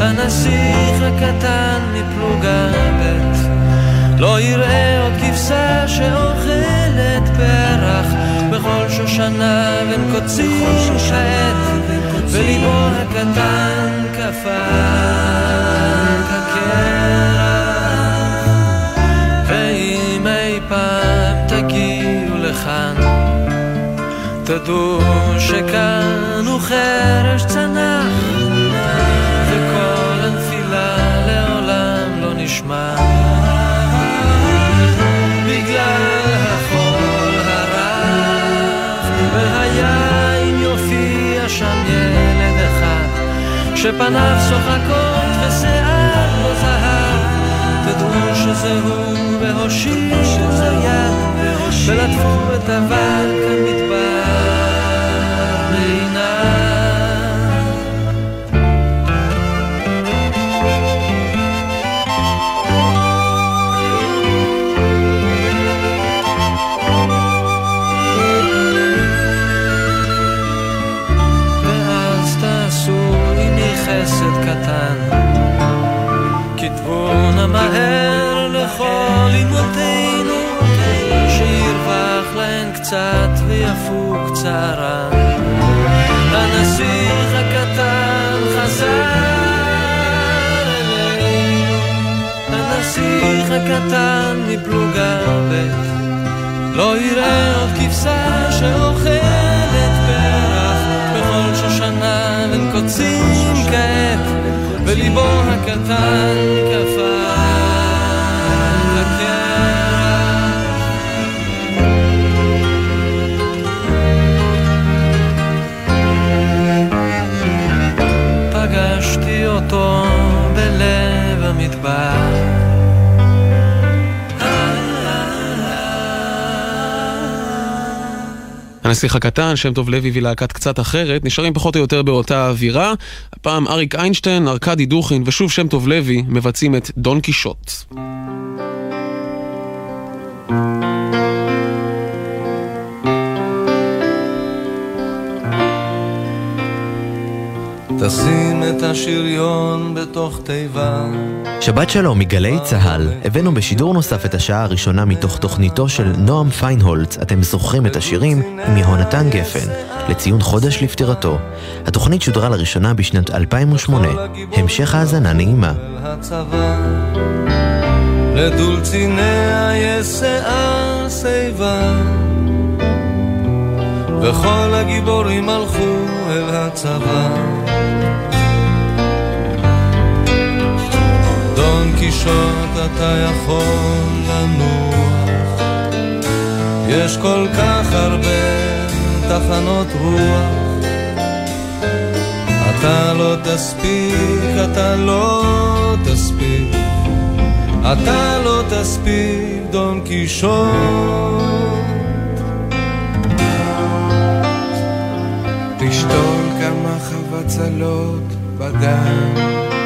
הנסיך הקטן מפלוגה ב', לא יראה עוד כבשה שאוכלת פרח. בכל שושנה בין קוצים כעת, וליבו הקטן קפא כקרח. תדעו שכאן הוא חרש צנח, וכל הנפילה לעולם לא נשמע. בגלל החול הרב, והיה יופיע שם ילד אחד, שפניו שוחקות ושיער לא זהב, תדעו שזה הוא והושיטו יד, ולטפו את אבק המדבר קצת ויפוג צערם. הנסיך הקטן חזר אלינו, הנסיך הקטן מפלוגה ב' לא יראה עוד כבשה שאוכלת פרח. בכל שושנה בין קוצים כעת וליבו הקטן קפא הנסיך הקטן, שם טוב לוי ולהקת קצת אחרת, נשארים פחות או יותר באותה אווירה. הפעם אריק איינשטיין, ארכדי דוכין ושוב שם טוב לוי מבצעים את דון קישוט. תשים את השריון בתוך תיבה. שבת שלום מגלי צה"ל, הבאנו בשידור נוסף את השעה הראשונה מתוך תוכניתו של נועם פיינהולץ, אתם זוכרים את השירים, עם יהונתן גפן, לציון חודש לפטירתו. התוכנית שודרה לראשונה בשנת 2008, המשך האזנה נעימה. לדולציניה יש שיער שיבה. וכל הגיבורים הלכו אל הצבא קישוט אתה יכול לנוח. יש כל כך הרבה תחנות רוח. אתה לא תספיק, אתה לא תספיק. אתה לא תספיק, דון קישוט. תשתול כמה חבצלות בגן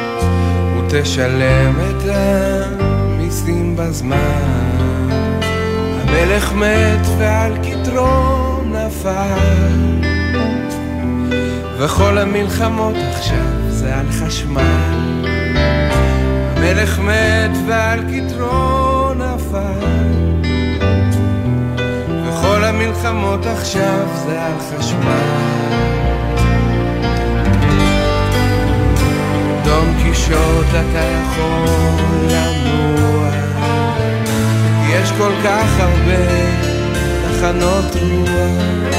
ותשלם את המיסים בזמן. המלך מת ועל כתרו נפל. וכל המלחמות עכשיו זה על חשמל. המלך מת ועל כתרו נפל. וכל המלחמות עכשיו זה על חשמל קישוט אתה יכול לנוע. יש כל כך הרבה תחנות רוח.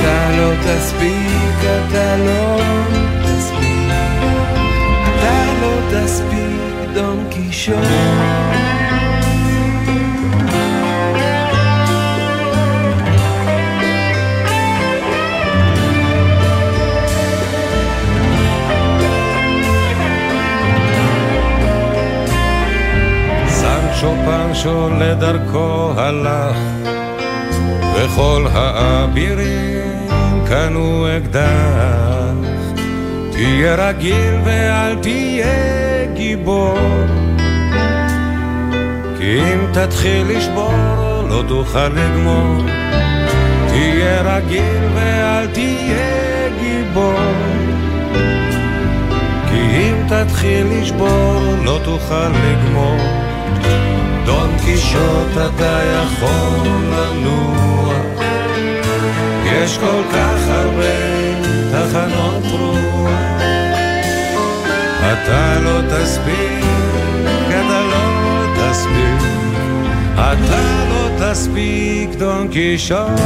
אתה לא תספיק, אתה לא תספיק. אתה לא תספיק, דון קישוט שופנשו לדרכו הלך, וכל האבירים קנו אקדח. תהיה רגיל ואל תהיה גיבור, כי אם תתחיל לשבור לא תוכל לגמור. תהיה רגיל ואל תהיה גיבור, כי אם תתחיל לשבור לא תוכל לגמור. קישוט אתה יכול לנוע, יש כל כך הרבה תחנות רוח. אתה לא תספיק, אתה לא תספיק, אתה לא תספיק, דון קישוט.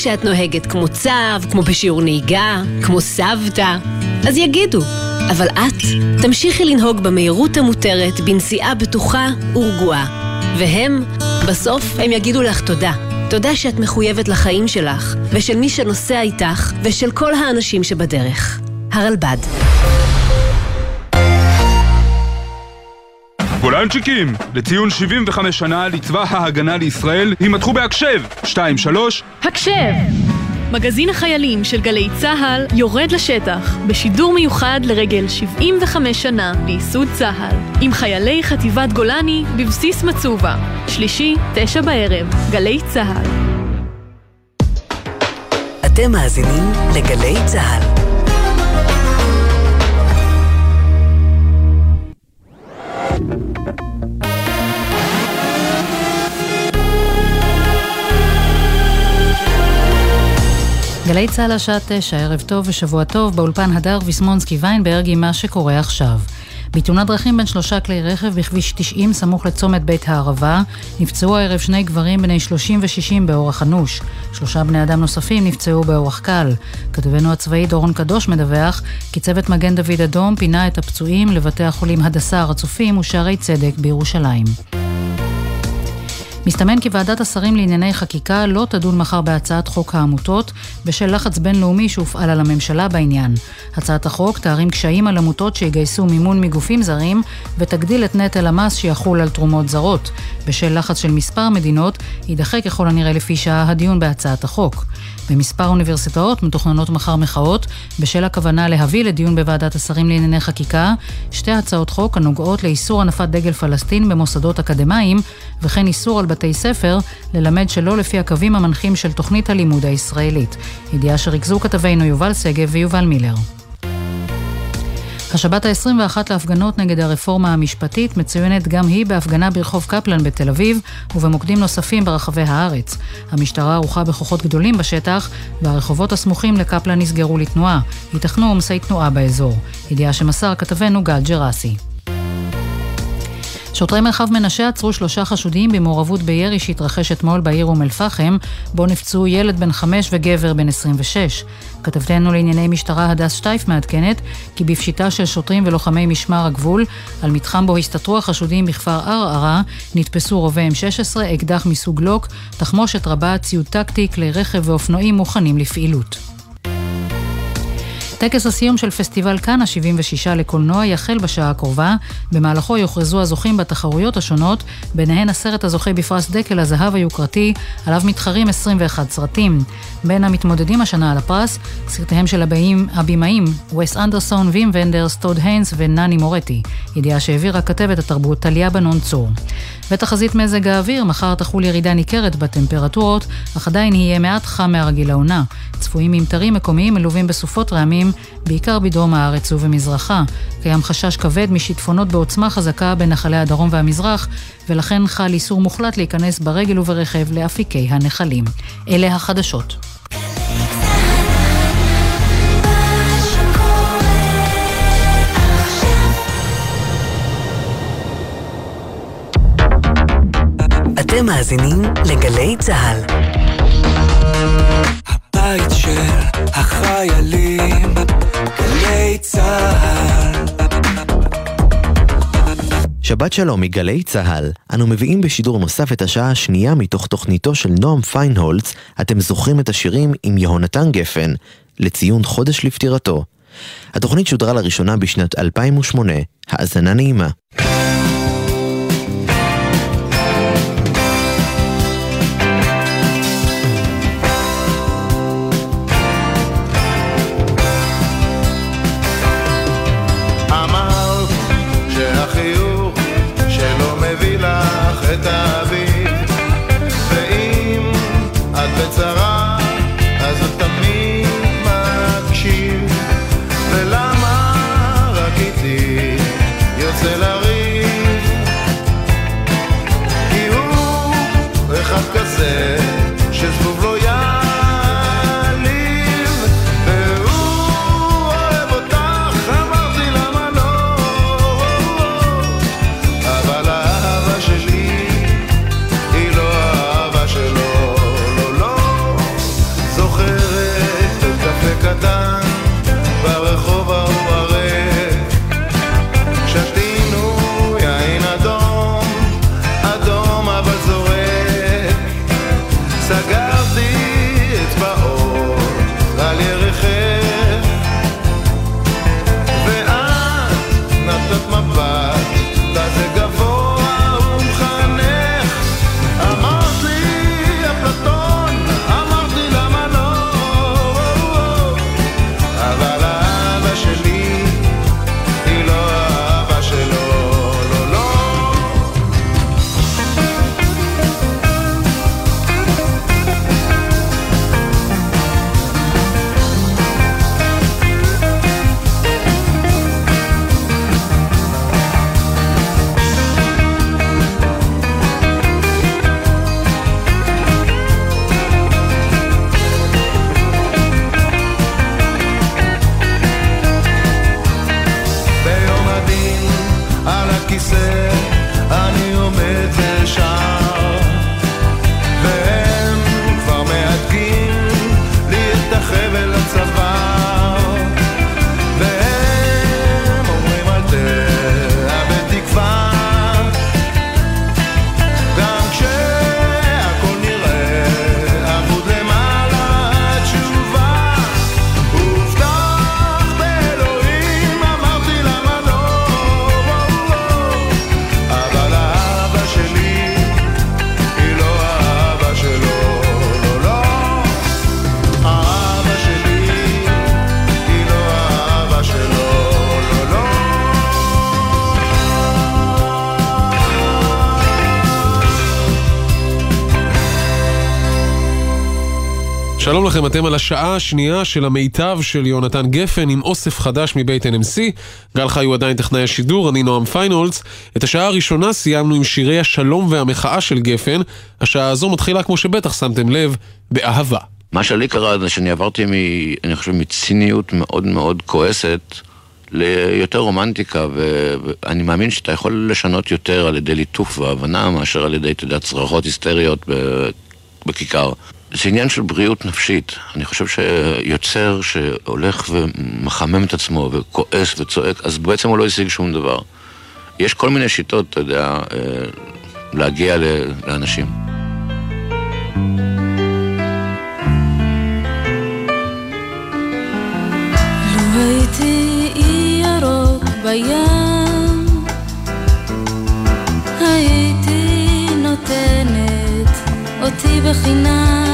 שאת נוהגת כמו צב, כמו בשיעור נהיגה, כמו סבתא. אז יגידו. אבל את תמשיכי לנהוג במהירות המותרת בנסיעה בטוחה ורגועה. והם, בסוף הם יגידו לך תודה. תודה שאת מחויבת לחיים שלך, ושל מי שנוסע איתך, ושל כל האנשים שבדרך. הרלב"ד. גולנצ'יקים, לציון 75 שנה לצבא ההגנה לישראל, יימתחו בהקשב! 2-3 הקשב! מגזין החיילים של גלי צה"ל יורד לשטח בשידור מיוחד לרגל 75 שנה לייסוד צה"ל עם חיילי חטיבת גולני בבסיס מצובה שלישי, תשע בערב, גלי צה"ל אתם מאזינים לגלי צה"ל. גלי צה"ל השעה תשע, ערב טוב ושבוע טוב, באולפן הדר ויסמונסקי ויינברג עם מה שקורה עכשיו. בתאונת דרכים בין שלושה כלי רכב בכביש 90 סמוך לצומת בית הערבה, נפצעו הערב שני גברים בני 30 ו-60 באורח אנוש. שלושה בני אדם נוספים נפצעו באורח קל. כתבנו הצבאי דורון קדוש מדווח כי צוות מגן דוד אדום פינה את הפצועים לבתי החולים הדסה הר הצופים ושערי צדק בירושלים. מסתמן כי ועדת השרים לענייני חקיקה לא תדון מחר בהצעת חוק העמותות בשל לחץ בינלאומי שהופעל על הממשלה בעניין. הצעת החוק תערים קשיים על עמותות שיגייסו מימון מגופים זרים ותגדיל את נטל המס שיחול על תרומות זרות. בשל לחץ של מספר מדינות יידחה ככל הנראה לפי שעה הדיון בהצעת החוק. במספר אוניברסיטאות מתוכננות מחר מחאות בשל הכוונה להביא לדיון בוועדת השרים לענייני חקיקה שתי הצעות חוק הנוגעות לאיסור הנפת דגל פלסטין במוסדות אקדמיים וכן איסור על בתי ספר ללמד שלא לפי הקווים המנחים של תוכנית הלימוד הישראלית. ידיעה שריכזו כתבינו יובל שגב ויובל מילר. השבת ה-21 להפגנות נגד הרפורמה המשפטית מצוינת גם היא בהפגנה ברחוב קפלן בתל אביב ובמוקדים נוספים ברחבי הארץ. המשטרה ערוכה בכוחות גדולים בשטח והרחובות הסמוכים לקפלן נסגרו לתנועה. ייתכנו עומסי תנועה באזור. ידיעה שמסר כתבנו גל ג'רסי. שוטרי מרחב מנשה עצרו שלושה חשודים במעורבות בירי שהתרחש אתמול בעיר אום אל-פחם, בו נפצעו ילד בן חמש וגבר בן 26. כתבתנו לענייני משטרה הדס שטייף מעדכנת כי בפשיטה של שוטרים ולוחמי משמר הגבול, על מתחם בו הסתתרו החשודים בכפר ערערה, נתפסו רובה M16, אקדח מסוג לוק, תחמושת רבה, ציוד טקטי, כלי רכב ואופנועים מוכנים לפעילות. טקס הסיום של פסטיבל כאן ה-76 לקולנוע יחל בשעה הקרובה, במהלכו יוכרזו הזוכים בתחרויות השונות, ביניהן הסרט הזוכה בפרס דקל הזהב היוקרתי, עליו מתחרים 21 סרטים. בין המתמודדים השנה על הפרס, סרטיהם של הבאים, הבימאים, וס אנדרסון, וים ונדרס, טוד היינס ונני מורטי. ידיעה שהעבירה כתבת התרבות טליה בנון צור. ותחזית מזג האוויר, מחר תחול ירידה ניכרת בטמפרטורות, אך עדיין יהיה מעט חם מהרגיל לעונה. צפויים ממטרים מקומיים מלווים בסופות רעמים, בעיקר בדרום הארץ ובמזרחה. קיים חשש כבד משיטפונות בעוצמה חזקה בנחלי הדרום והמזרח, ולכן חל איסור מוחלט להיכנס ברגל וברכב לאפיקי הנחלים. אלה החדשות. אתם מאזינים לגלי צה"ל. הבית של החיילים, גלי צה"ל. שבת שלום מגלי צה"ל, אנו מביאים בשידור נוסף את השעה השנייה מתוך תוכניתו של נועם פיינהולץ, אתם זוכרים את השירים עם יהונתן גפן, לציון חודש לפטירתו. התוכנית שודרה לראשונה בשנת 2008, האזנה נעימה. לכם, אתם על השעה השנייה של המיטב של יונתן גפן עם אוסף חדש מבית NMC. גל חי הוא עדיין טכנאי השידור, אני נועם פיינולס. את השעה הראשונה סיימנו עם שירי השלום והמחאה של גפן. השעה הזו מתחילה, כמו שבטח שמתם לב, באהבה. מה שלי קרה זה שאני עברתי, מ, אני חושב, מציניות מאוד מאוד כועסת ליותר רומנטיקה, ואני מאמין שאתה יכול לשנות יותר על ידי ליטוף והבנה מאשר על ידי, אתה יודע, צרחות היסטריות בכיכר. זה עניין של בריאות נפשית. אני חושב שיוצר שהולך ומחמם את עצמו וכועס וצועק, אז בעצם הוא לא השיג שום דבר. יש כל מיני שיטות, אתה יודע, אה, להגיע לאנשים. בים, הייתי נותנת אותי בחינם.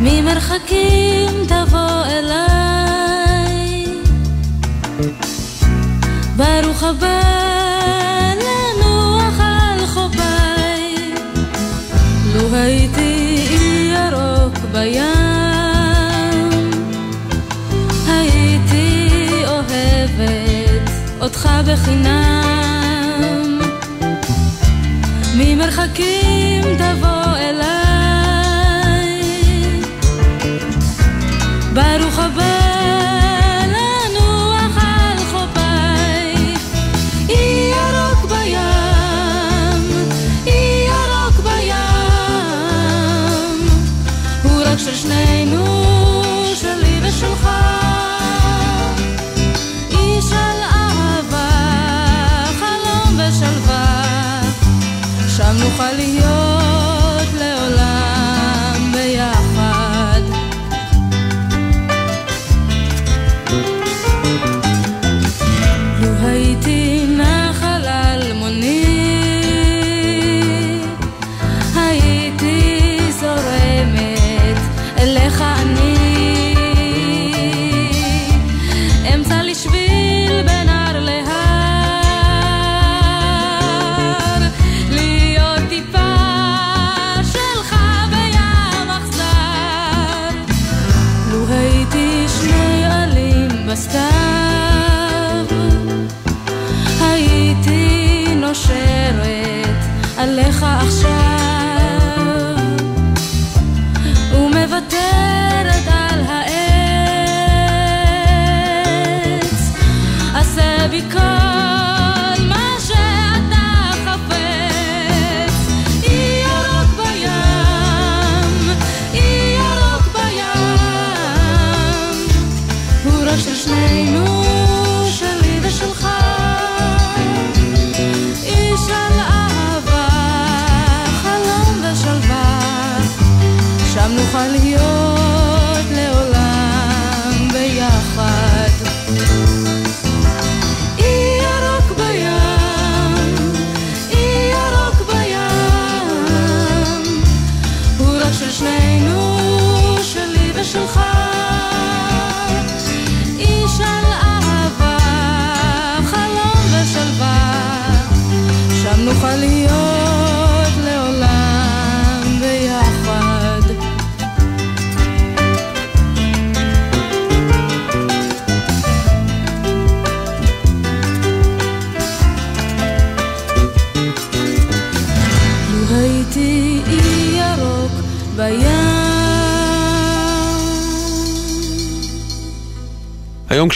ממרחקים תבוא אליי, ברוך הבא לנוח על חופיי. לו הייתי ירוק בים, הייתי אוהבת אותך בחינם. ממרחקים תבוא אליי, ברוך הבא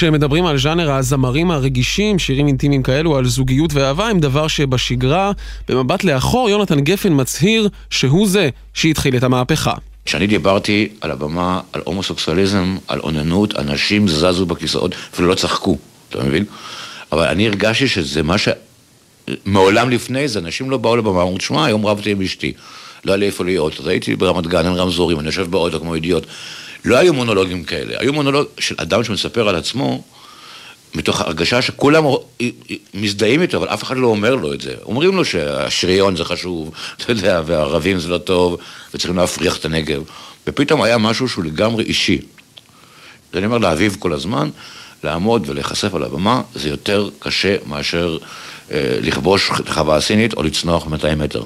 כשמדברים על ז'אנר הזמרים הרגישים, שירים אינטימיים כאלו על זוגיות ואהבה, הם דבר שבשגרה, במבט לאחור, יונתן גפן מצהיר שהוא זה שהתחיל את המהפכה. כשאני דיברתי על הבמה, על הומוסקסואליזם, על אוננות, אנשים זזו בכיסאות, אפילו לא צחקו, אתה מבין? אבל אני הרגשתי שזה מה ש... מעולם לפני זה, אנשים לא באו לבמה, אמרו, תשמע, היום רבתי עם אשתי. לא היה לי איפה להיות, אז הייתי ברמת גן, אין רמזורים, אני יושב באוטו כמו אידיוט. לא היו מונולוגים כאלה, היו מונולוג של אדם שמספר על עצמו, מתוך הרגשה שכולם מזדהים איתו, אבל אף אחד לא אומר לו את זה. אומרים לו שהשריון זה חשוב, אתה יודע, והערבים זה לא טוב, וצריכים להפריח את הנגב. ופתאום היה משהו שהוא לגמרי אישי. אני אומר לאביב כל הזמן, לעמוד ולהיחשף על הבמה, זה יותר קשה מאשר אה, לכבוש חווה סינית או לצנוח 200 מטר.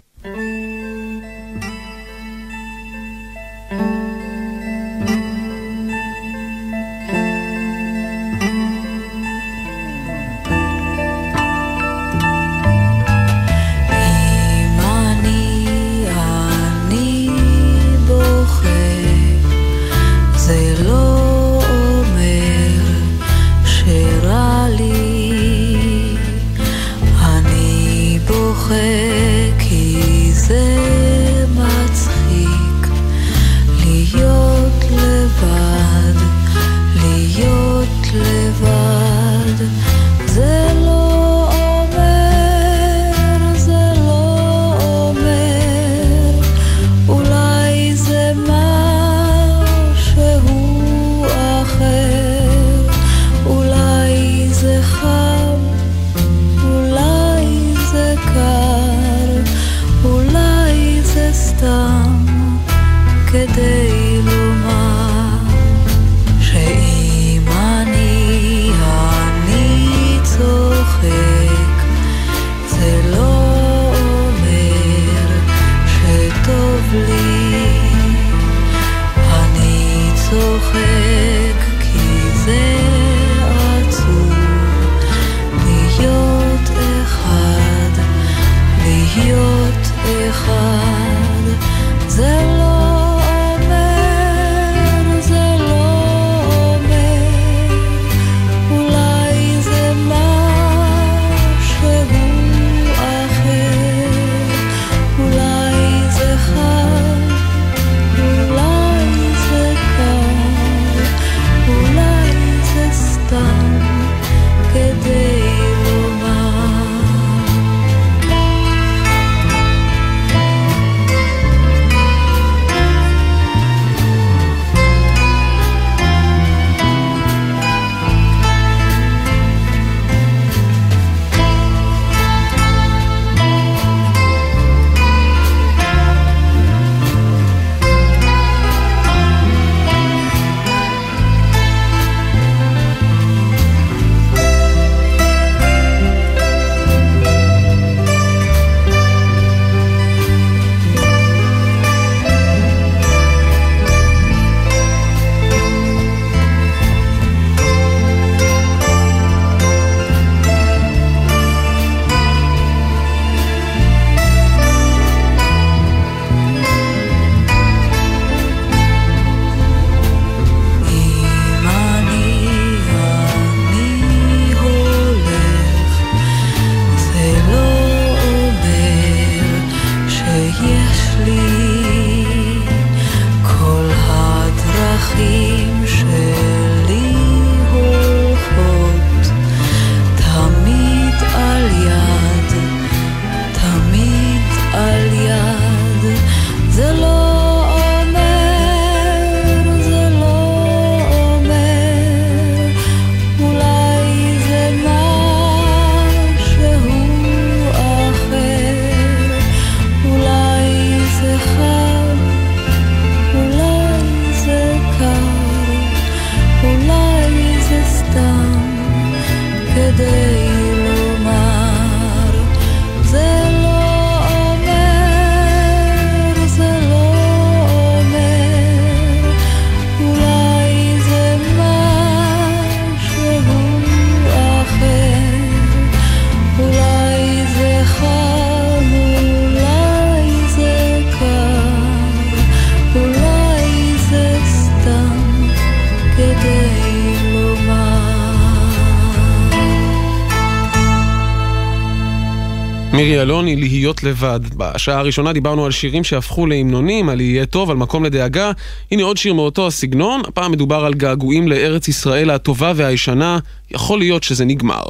אלוני, להיות לבד. בשעה הראשונה דיברנו על שירים שהפכו להמנונים, על יהיה טוב, על מקום לדאגה. הנה עוד שיר מאותו הסגנון, הפעם מדובר על געגועים לארץ ישראל הטובה והישנה. יכול להיות שזה נגמר.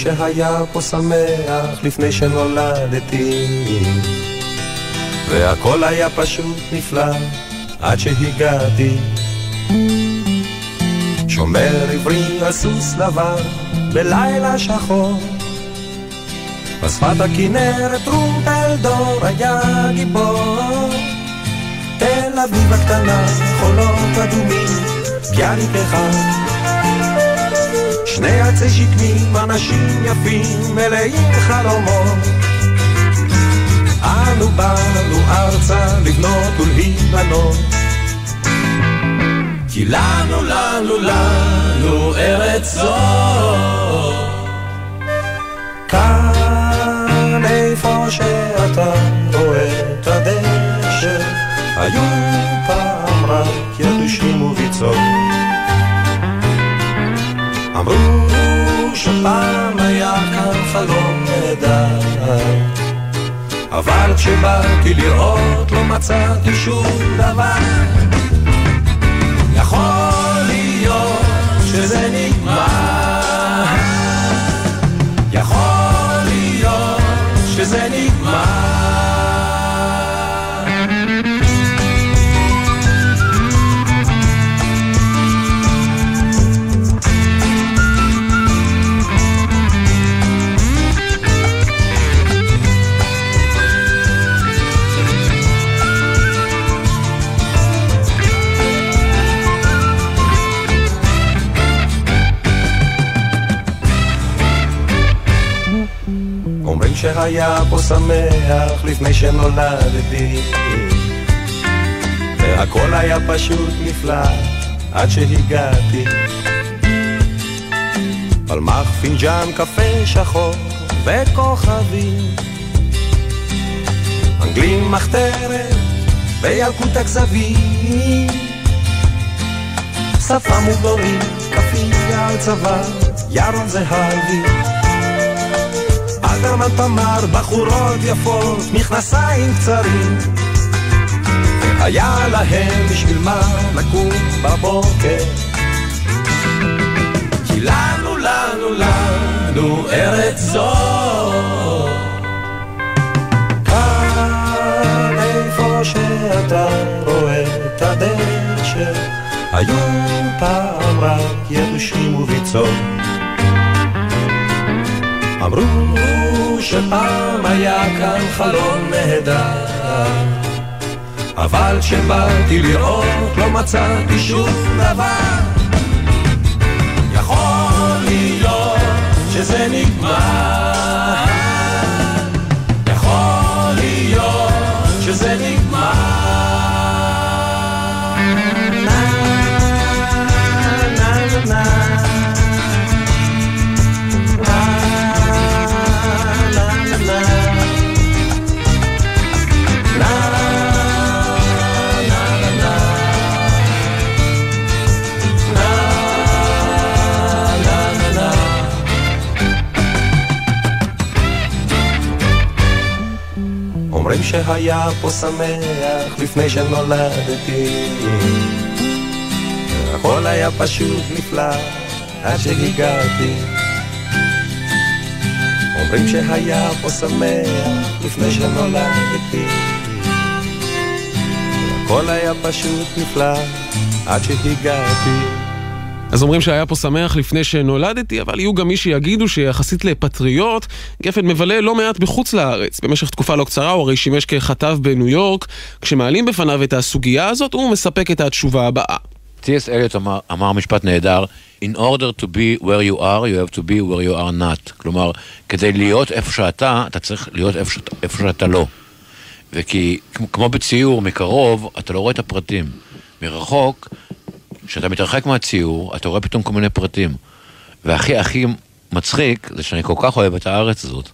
שהיה פה שמח לפני שנולדתי. והכל היה פשוט נפלא עד שהגעתי. שומר עברי על סוס לבן בלילה שחור. בשפת הכנרת רוטלדור היה גיבור. תל אביב הקטנה, חולות אדומים, ביאליק אחד שני עצי שקמים, אנשים יפים, מלאים חלומות. אנו באנו ארצה לבנות ולהיבנות. כי לנו, לנו, לנו ארץ זו. כאן איפה שאתה רואה את הדשא, היו פעם רק יתושים וביצות. אמרו שפעם היה כאן חלום נהדר אבל כשבאתי לראות לא מצאתי שום דבר. יכול להיות שזה נגמר. יכול להיות שזה נגמר שהיה פה שמח לפני שנולדתי. והכל היה פשוט נפלא עד שהגעתי. פלמח פינג'אן קפה שחור וכוכבים אנגלים מחתרת וילקוט הכזבים. שפה מוגדורית, כפייה על צבא, ירון זהבי אלתרמן תמר, בחורות יפות, מכנסיים קצרים. היה להם בשביל מה לקום בבוקר. כי לנו, לנו, לנו ארץ זו. כאן איפה שאתה רואה את הדשא, היו פעם רק יתושים וביצות. אמרו שפעם היה כאן חלום נהדר. אבל כשבאתי לראות לא מצאתי שום דבר. יכול להיות שזה נגמר. יכול להיות שזה נגמר אומרים שהיה פה שמח לפני שנולדתי. הכל היה פשוט נפלא עד שהגעתי. אומרים שהיה פה שמח לפני שנולדתי. הכל היה פשוט נפלא עד שהגעתי אז אומרים שהיה פה שמח לפני שנולדתי, אבל יהיו גם מי שיגידו שיחסית לפטריוט, גפן מבלה לא מעט בחוץ לארץ. במשך תקופה לא קצרה הוא הרי שימש ככתב בניו יורק. כשמעלים בפניו את הסוגיה הזאת, הוא מספק את התשובה הבאה. טי.אס. אליוט אמר, אמר משפט נהדר, In order to be where you are, you have to be where you are not. כלומר, כדי להיות איפה שאתה, אתה צריך להיות איפה, שאת, איפה שאתה לא. וכי כמו בציור, מקרוב, אתה לא רואה את הפרטים. מרחוק, כשאתה מתרחק מהציור, אתה רואה פתאום כל מיני פרטים. והכי הכי מצחיק, זה שאני כל כך אוהב את הארץ הזאת.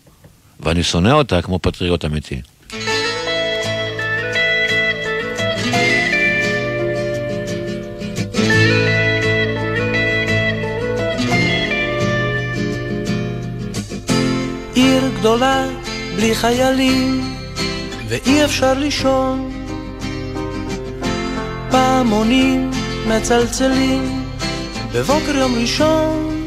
ואני שונא אותה כמו פטריוט אמיתי. עיר גדולה בלי חיילים ואי אפשר לישון פעמונים מצלצלים. בבוקר יום ראשון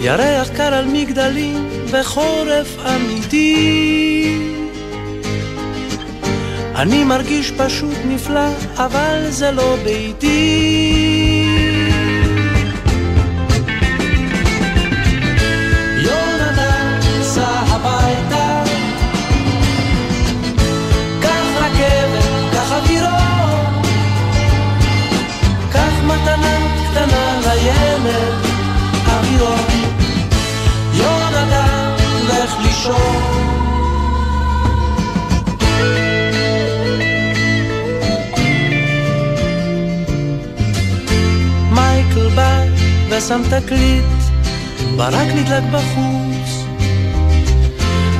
ירח קר על מגדלים וחורף אמיתי. אני מרגיש פשוט נפלא אבל זה לא ביתי לישון. מייקל בא ושם תקליט ברק נדלק בחוץ,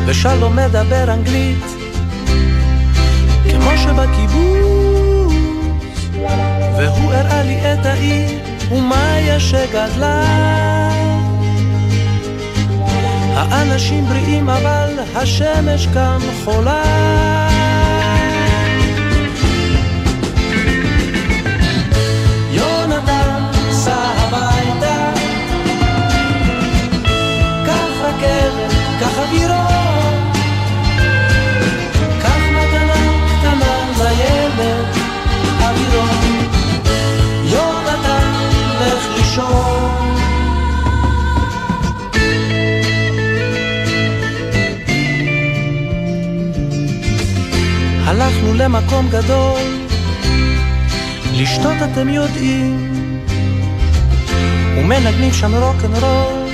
ושלום מדבר אנגלית, כמו שבקיבוץ, והוא הראה לי את העיר, ומאיה שגדלה. האנשים בריאים אבל השמש כאן חולה. יונתן, סע הביתה קח רכבת, קח אווירון, הלכנו למקום גדול, לשתות אתם יודעים, ומנגנים שם רוקנרול.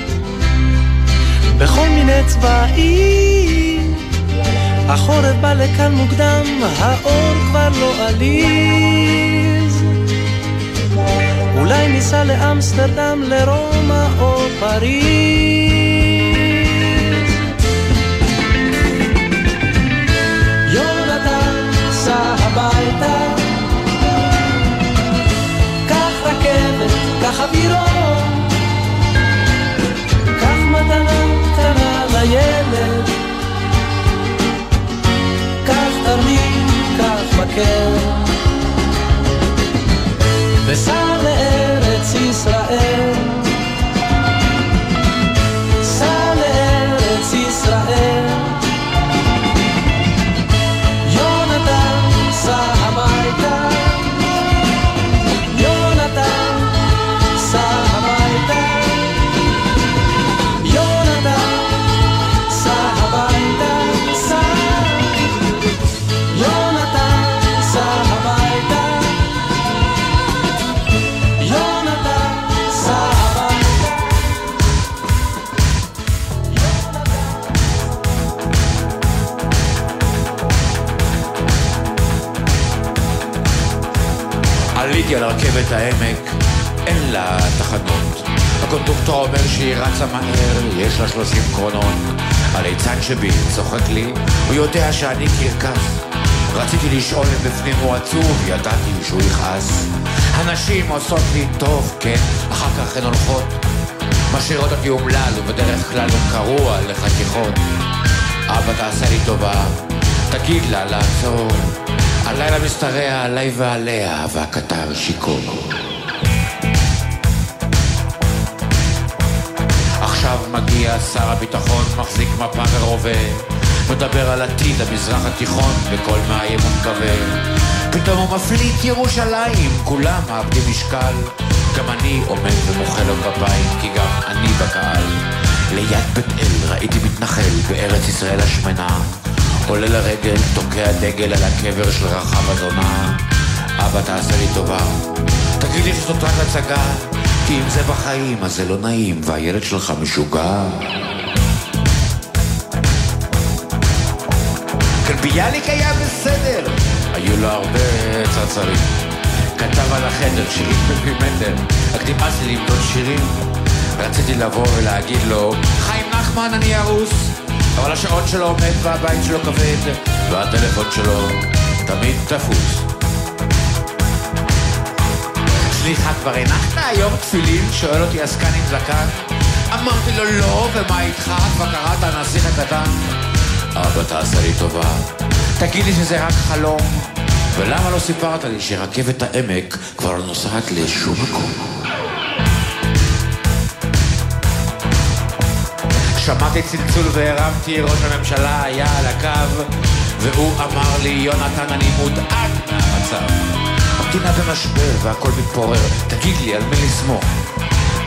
בכל מיני צבעים. החורף בא לכאן מוקדם, האור כבר לא עליז. אולי ניסע לאמסטרדם, לרומא או פריז. לילד. קח תרמיל, קח מקל. וסע לארץ ישראל. עליתי על רכבת העמק, אין לה תחנות. הקונדוקטור אומר שהיא רצה מהר, יש לה שלושים קרונות. הליצן שבי צוחק לי, הוא יודע שאני קרקס. רציתי לשאול אם בפנים הוא עצוב, ידעתי שהוא יכעס. הנשים עושות לי טוב, כן, אחר כך הן הולכות. משאירות אותי אומלל, ובדרך כלל הוא קרוע לחתיכות. אבא תעשה לי טובה, תגיד לה לעצור. הלילה משתרע עליי ועליה, והקטר שיכור. עכשיו מגיע שר הביטחון, מחזיק מפה ורובה, מדבר על עתיד המזרח התיכון בקול מאיים ומקווה. פתאום הוא מפליט ירושלים, כולם מאבדים משקל. גם אני עומד ומוחא לו כפיים, כי גם אני בקהל. ליד בית אל ראיתי מתנחל בארץ ישראל השמנה. עולה לרגל, תוקע דגל על הקבר של רחב הזונה. אבא, תעשה לי טובה. תגיד לי שזאת רק הצגה, כי אם זה בחיים, אז זה לא נעים, והילד שלך משוגע. כן, ביאליק היה בסדר. היו לו הרבה צרצרים. כתב על החדר שירים במילימטר, רק נמאס לי למדוד שירים. רציתי לבוא ולהגיד לו, חיים נחמן אני ארוס, אבל השעון שלו עומד והבית שלו כבד, והטלפון שלו תמיד תפוס. סליחה, כבר הנחת היום תפילין? שואל אותי עסקן עם זקן. אמרתי לו לא, ומה איתך? כבר קראת הנסיך הקטן? אבא, תעשה לי טובה. תגיד לי שזה רק חלום. ולמה לא סיפרת לי שרכבת העמק כבר נוסעת לשום מקום? שמעתי צלצול והרמתי, ראש הממשלה היה על הקו, והוא אמר לי, יונתן, אני מודאג מהמצב. המדינה במשבר והכל מתפורר, תגיד לי, על מי לסמוך?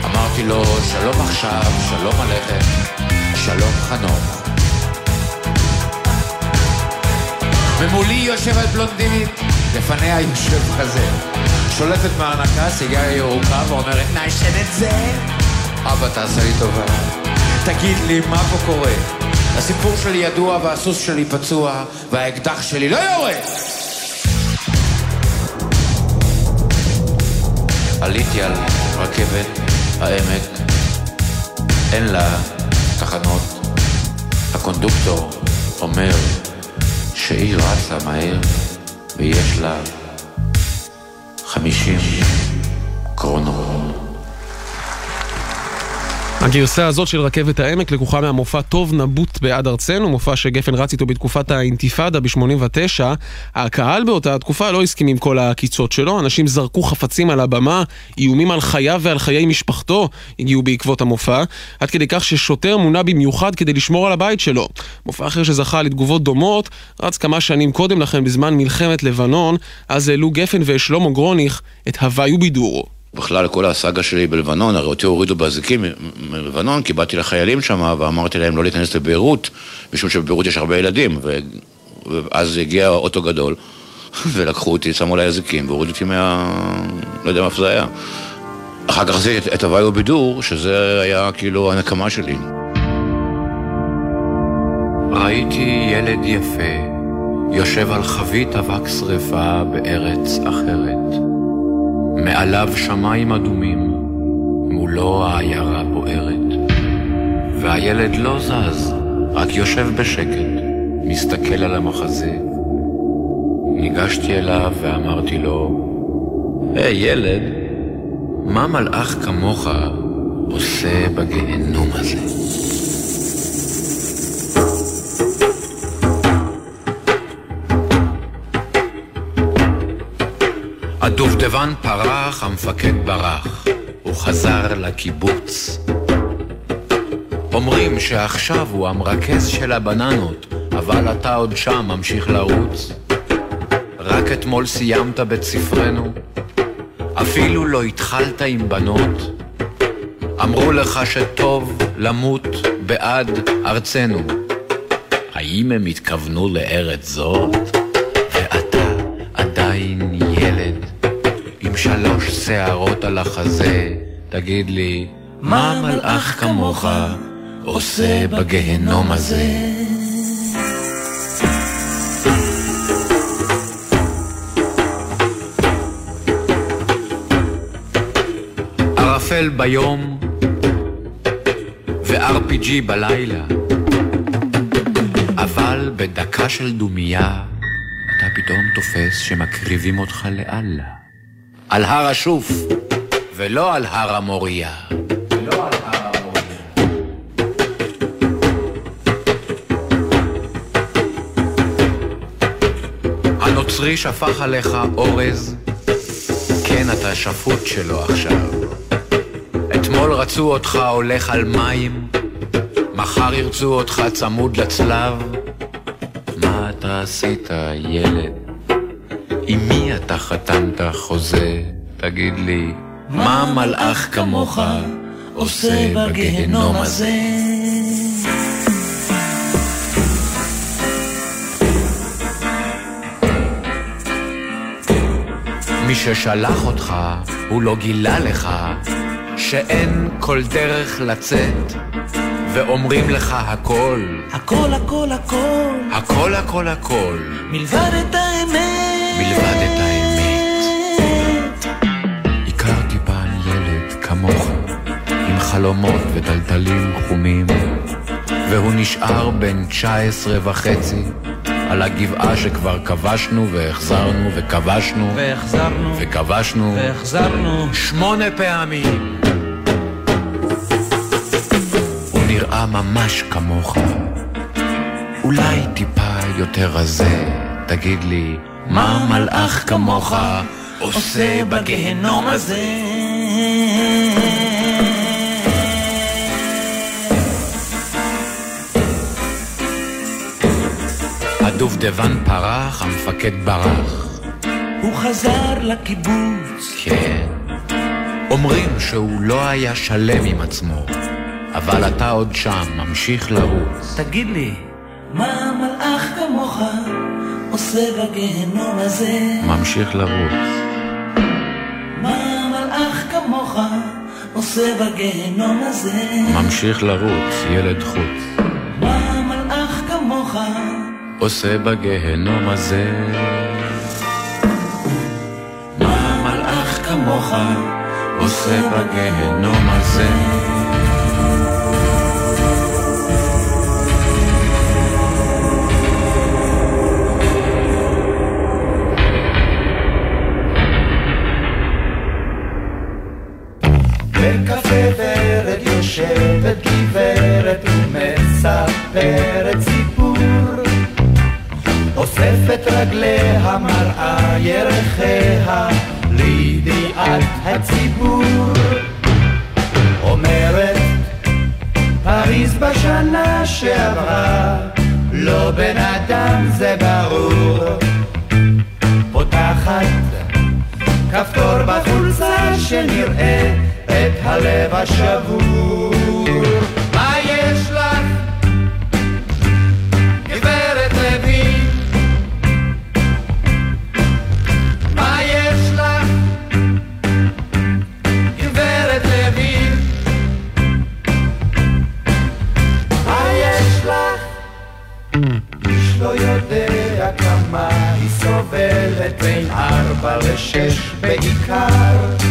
אמרתי לו, שלום עכשיו, שלום עליכם, שלום חנוך. ומולי יושב על בלונדינית, לפניה יושב כזה. שולפת מהארנקה סיגריה ירוקה ואומרת, נעשן את זה? אבא, תעשה לי טובה. תגיד לי, מה פה קורה? הסיפור שלי ידוע והסוס שלי פצוע והאקדח שלי לא יורד! עליתי על רכבת העמק, אין לה תחנות. הקונדוקטור אומר שהיא רצה מהר ויש לה חמישים קרונות. הגרסה הזאת של רכבת העמק לקוחה מהמופע טוב נבוט בעד ארצנו, מופע שגפן רץ איתו בתקופת האינתיפאדה ב-89. הקהל באותה תקופה לא הסכים עם כל העקיצות שלו, אנשים זרקו חפצים על הבמה, איומים על חייו ועל חיי משפחתו הגיעו בעקבות המופע, עד כדי כך ששוטר מונה במיוחד כדי לשמור על הבית שלו. מופע אחר שזכה לתגובות דומות, רץ כמה שנים קודם לכן בזמן מלחמת לבנון, אז העלו גפן ושלמה גרוניך את הוואי ובידור. בכלל כל הסאגה שלי בלבנון, הרי אותי הורידו באזיקים מלבנון, כי באתי לחיילים שם ואמרתי להם לא להיכנס לביירות, משום שבביירות יש הרבה ילדים, ו... ואז הגיע אוטו גדול, ולקחו אותי, שמו עליי אזיקים, והורידו אותי מה... לא יודע מאיפה זה היה. אחר כך עשיתי את, הוואי ובידור, שזה היה כאילו הנקמה שלי. ראיתי ילד יפה, יושב על חבית אבק שרפה בארץ אחרת. מעליו שמיים אדומים, מולו העיירה בוערת. והילד לא זז, רק יושב בשקט, מסתכל על המחזה. ניגשתי אליו ואמרתי לו, היי hey, ילד, מה מלאך כמוך עושה בגיהנום הזה? הדובדבן פרח, המפקד ברח, הוא חזר לקיבוץ. אומרים שעכשיו הוא המרכז של הבננות, אבל אתה עוד שם ממשיך לרוץ. רק אתמול סיימת בית ספרנו, אפילו לא התחלת עם בנות. אמרו לך שטוב למות בעד ארצנו. האם הם התכוונו לארץ זאת? שלוש שערות על החזה, תגיד לי, מה מלאך כמוך עושה בגיהנום הזה? ערפל ביום ו-RPG בלילה, אבל בדקה של דומייה אתה פתאום תופס שמקריבים אותך לאללה. על הר השוף, ולא על הר המוריה. הנוצרי שפך עליך אורז, כן אתה שפוט שלו עכשיו. אתמול רצו אותך הולך על מים, מחר ירצו אותך צמוד לצלב. מה אתה עשית, ילד? עם מי אתה חתמת חוזה? תגיד לי, מה מלאך כמוך עושה בגיהנום הזה? מי ששלח אותך, הוא לא גילה לך שאין כל דרך לצאת, ואומרים לך הכל, הכל הכל הכל, הכל הכל הכל, מלבד את האמת. מלבד את האמת. הכרתי פעם ילד כמוך, עם חלומות וטלטלים חומים, והוא נשאר בן 19 וחצי, על הגבעה שכבר כבשנו והחזרנו וכבשנו והחזרנו וכבשנו והחזרנו שמונה פעמים. הוא נראה ממש כמוך, אולי טיפה יותר רזה, תגיד לי, מה מלאך כמוך עושה בגיהנום הזה? הדובדבן פרח, המפקד ברח. הוא חזר לקיבוץ. כן. אומרים שהוא לא היה שלם עם עצמו, אבל אתה עוד שם, ממשיך לרוץ. תגיד לי, מה מלאך כמוך עושה בגיהנום הזה? ממשיך לרוץ. מה מלאך כמוך עושה בגיהנום הזה? ממשיך לרוץ, ילד חוץ. מה מלאך כמוך עושה בגיהנום הזה. מה מלאך כמוך עושה בגיהנום הזה? יושבת גברת ומספרת סיפור. אוספת רגליה מראה ירחיה לידיעת הציבור. אומרת פריז בשנה שעברה לא בן אדם זה ברור. פותחת כפתור בחולצה שנראה את הלב השבור. מה יש לך, גברת לוין? מה יש לך, גברת לוין? מה יש לך? איש לא יודע כמה היא סובלת בין ארבע לשש בעיקר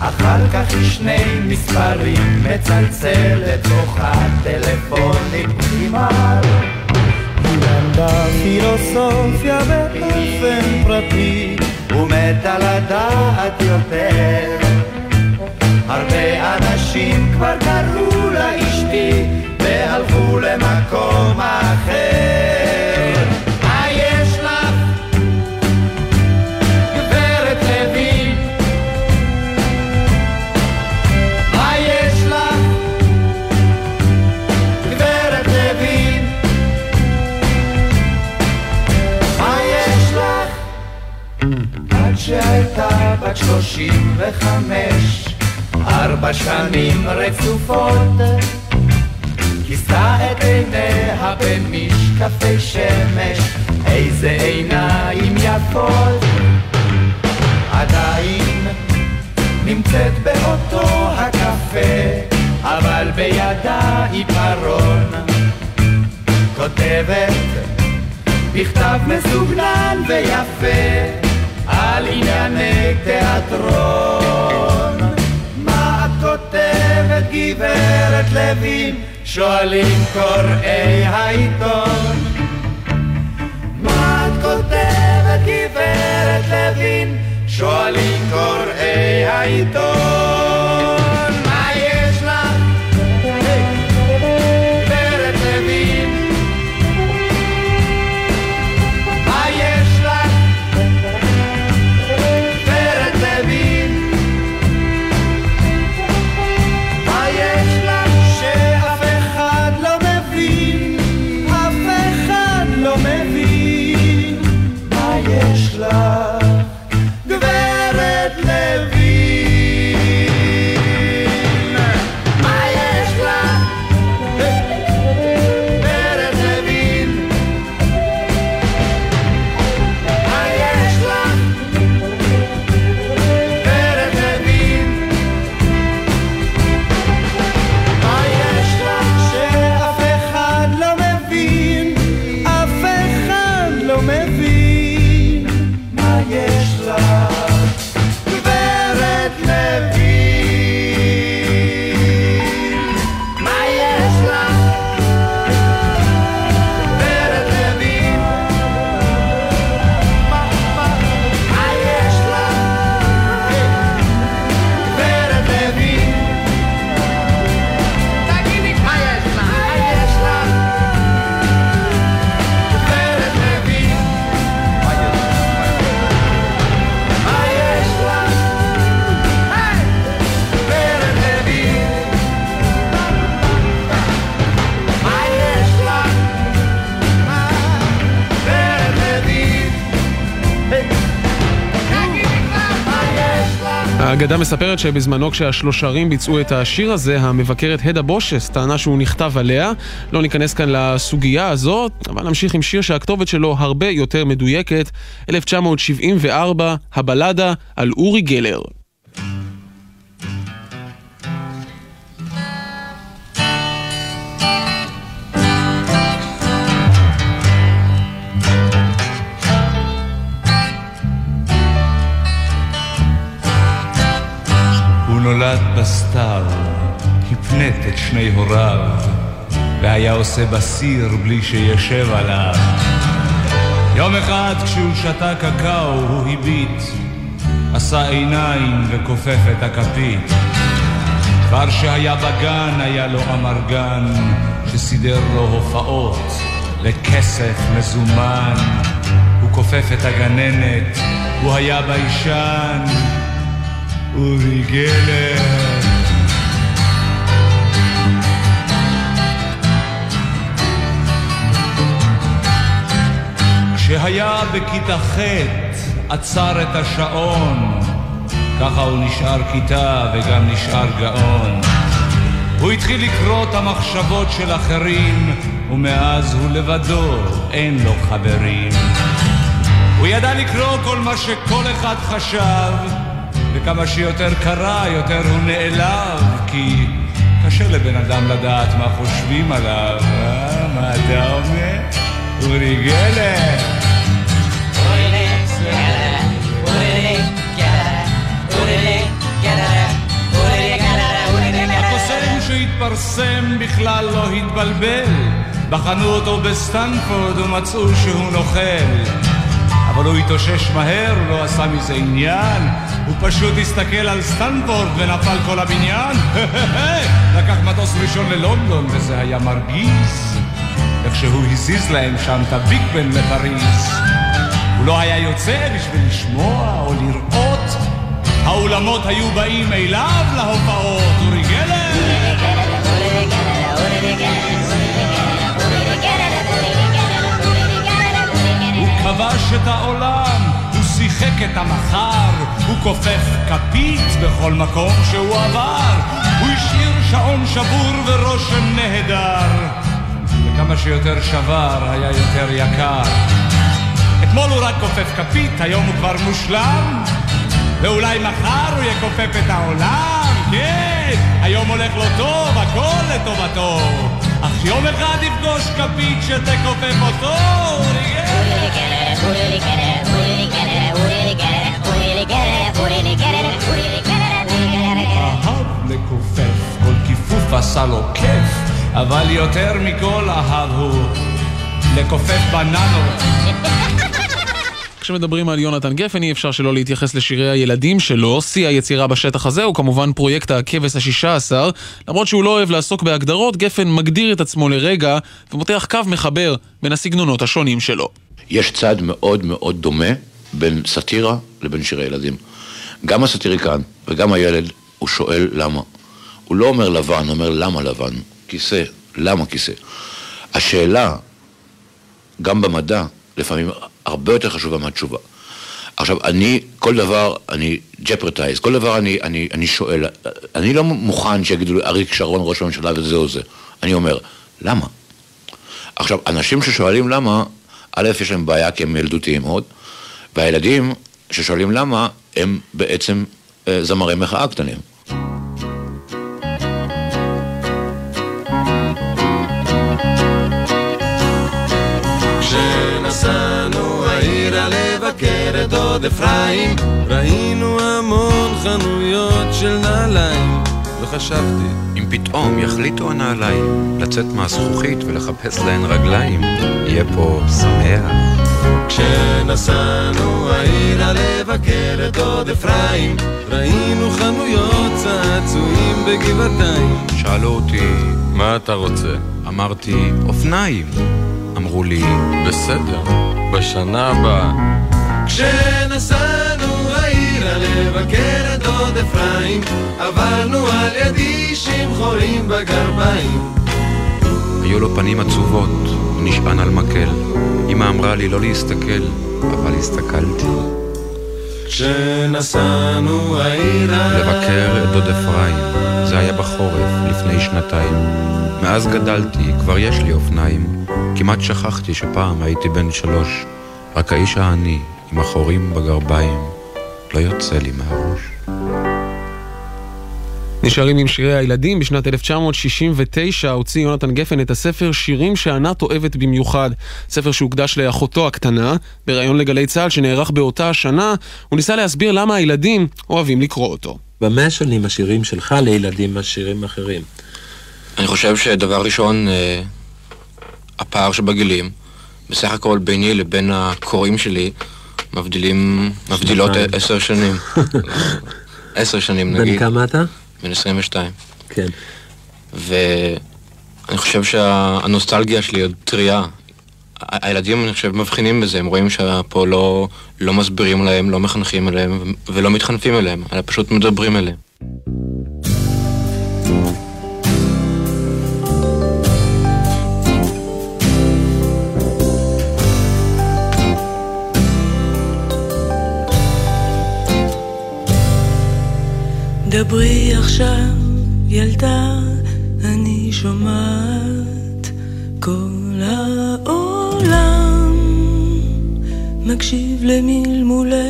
אחר כך היא שני מספרים מצלצלת בוכה טלפונים נגמר היא למדה פילוסופיה באופן פרטי ומתה לדעת יותר. הרבה אנשים כבר קראו לה אשתי והלכו למקום אחר בת שלושים וחמש, ארבע שנים רצופות, כיסתה את עיניה במשקפי שמש, איזה עיניים יפות. עדיין נמצאת באותו הקפה, אבל בידה עיפרון. כותבת בכתב מסוגנן ויפה על ענייני תיאטרון. מה את כותבת גברת לוין? שואלים קוראי העיתון. מה את כותבת גברת לוין? שואלים קוראי העיתון. האגדה מספרת שבזמנו כשהשלושרים ביצעו את השיר הזה, המבקרת הדה בושס טענה שהוא נכתב עליה. לא ניכנס כאן לסוגיה הזאת, אבל נמשיך עם שיר שהכתובת שלו הרבה יותר מדויקת. 1974, הבלדה על אורי גלר. נולד בסתיו, הפנט את שני הוריו, והיה עושה בסיר בלי שישב עליו. יום אחד כשהוא שתה קקאו הוא הביט, עשה עיניים וכופף את הכפית. כבר שהיה בגן היה לו אמרגן, שסידר לו הופעות וכסף מזומן. הוא כופף את הגננת, הוא היה ביישן. אורי גלר. כשהיה בכיתה ח' עצר את השעון, ככה הוא נשאר כיתה וגם נשאר גאון. הוא התחיל לקרוא את המחשבות של אחרים, ומאז הוא לבדו, אין לו חברים. הוא ידע לקרוא כל מה שכל אחד חשב, וכמה שיותר קרה, יותר הוא נעלב, כי קשה לבן אדם לדעת מה חושבים עליו. אה, מה אתה אומר? אורי גלר. שהתפרסם בכלל לא התבלבל, בחנו אותו בסטנפורד ומצאו שהוא נוכל. אבל הוא התאושש מהר, לא עשה מזה עניין, הוא פשוט הסתכל על סטנפורד ונפל כל הבניין. לקח מטוס ראשון ללונדון וזה היה מרגיז. וכשהוא הזיז להם שם את הביג בן לפריז, הוא לא היה יוצא בשביל לשמוע או לראות. האולמות היו באים אליו להופעות, אורי גלר! הוא כבש את העולם, שיחק את המחר, הוא כופף כפית בכל מקום שהוא עבר, הוא השאיר שעון שבור ורושם נהדר, וכמה שיותר שבר היה יותר יקר. אתמול הוא רק כופף כפית, היום הוא כבר מושלם, ואולי מחר הוא יכופף את העולם, כן, היום הולך לו טוב, הכל לטובתו. אך יום אחד יפגוש כפית שתכופף אותו, אהב לכופף, כל כיפוף עשה לו כיף, אבל יותר מכל אהב הוא לכופף בננות. כשמדברים על יונתן גפן אי אפשר שלא להתייחס לשירי הילדים שלו. שיא היצירה בשטח הזה הוא כמובן פרויקט הכבש השישה עשר. למרות שהוא לא אוהב לעסוק בהגדרות, גפן מגדיר את עצמו לרגע ומותח קו מחבר בין הסגנונות השונים שלו. יש צד מאוד מאוד דומה בין סאטירה לבין שירי ילדים. גם הסאטיריקן וגם הילד, הוא שואל למה. הוא לא אומר לבן, הוא אומר למה לבן. כיסא, למה כיסא. השאלה, גם במדע, לפעמים הרבה יותר חשובה מהתשובה. עכשיו, אני, כל דבר, אני jeopardize, כל דבר אני, אני, אני שואל, אני לא מוכן שיגידו לי אריק שרון ראש הממשלה וזהו זה. אני אומר, למה? עכשיו, אנשים ששואלים למה, א', יש להם בעיה כי הם ילדותיים מאוד, והילדים ששואלים למה, הם בעצם אה, זמרי מחאה קטנים. כשנסענו העירה לבקר את דוד אפרים, ראינו המון חנויות של נעליים. לא חשבתי. אם פתאום יחליטו הנעליים לצאת מהזכוכית ולחפש להן רגליים, יהיה פה שמח. כשנסענו העירה לבקר את דוד אפרים, ראינו חנויות צעצועים בגבעתיים. שאלו אותי, מה אתה רוצה? אמרתי, אופניים. אמרו לי, בסדר, בשנה הבאה. כשנסענו העירה לבקר את דוד אפרים, עברנו על ידי חורים בגרביים. היו לו פנים עצובות, הוא נשען על מקל. אמא אמרה לי לא להסתכל, אבל הסתכלתי. כשנסענו העירה לבקר את דוד אפרים, זה היה בחורף, לפני שנתיים. מאז גדלתי, כבר יש לי אופניים. כמעט שכחתי שפעם הייתי בן שלוש. רק האיש העני, עם החורים בגרביים, לא יוצא לי מהראש. נשארים עם שירי הילדים. בשנת 1969 הוציא יונתן גפן את הספר שירים שענת אוהבת במיוחד. ספר שהוקדש לאחותו הקטנה. בריאיון לגלי צה"ל שנערך באותה השנה, הוא ניסה להסביר למה הילדים אוהבים לקרוא אותו. במה שונים השירים שלך לילדים מהשירים אחרים? אני חושב שדבר ראשון, אה, הפער שבגילים, בסך הכל ביני לבין הקוראים שלי, מבדילים, מבדילות. עשר שנים. עשר שנים נגיד. בן כמה אתה? בן 22. כן. ואני חושב שהנוסטלגיה שלי עוד טריה. הילדים, אני חושב, מבחינים בזה, הם רואים שפה לא, לא מסבירים להם, לא מחנכים אליהם ולא מתחנפים אליהם, אלא פשוט מדברים אליהם. דברי עכשיו, ילדה, אני שומעת כל העולם מקשיב למלמולך.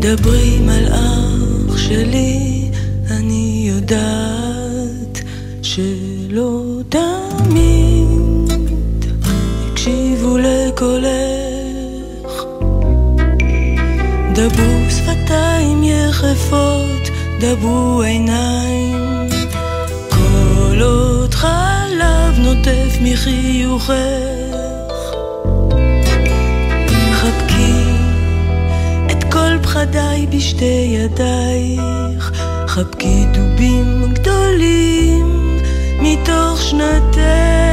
דברי מלאך שלי, אני יודעת שלא תמיד הקשיבו לקולך. דברו שפתיים יחפות, דברו עיניים. כל עוד חלב נוטף מחיוכך. חבקי את כל פחדיי בשתי ידייך. חבקי דובים גדולים מתוך שנתך.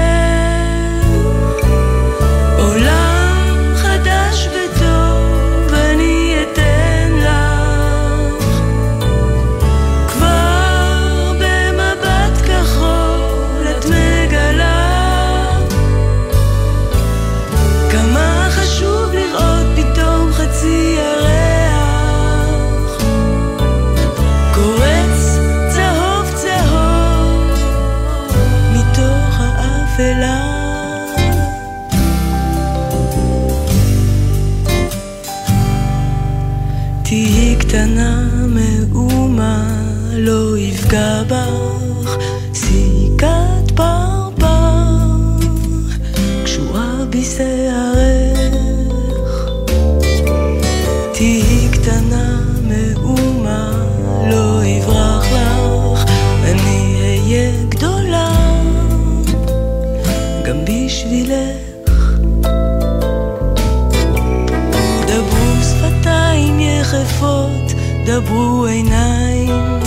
יחפות, דברו עיניים.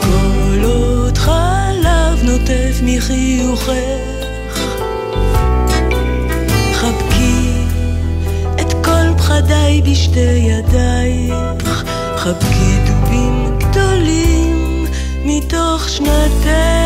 כל עוד חלב נוטף מחיוכך. חבקי את כל פחדיי בשתי ידייך. חבקי דובים גדולים מתוך שנתך.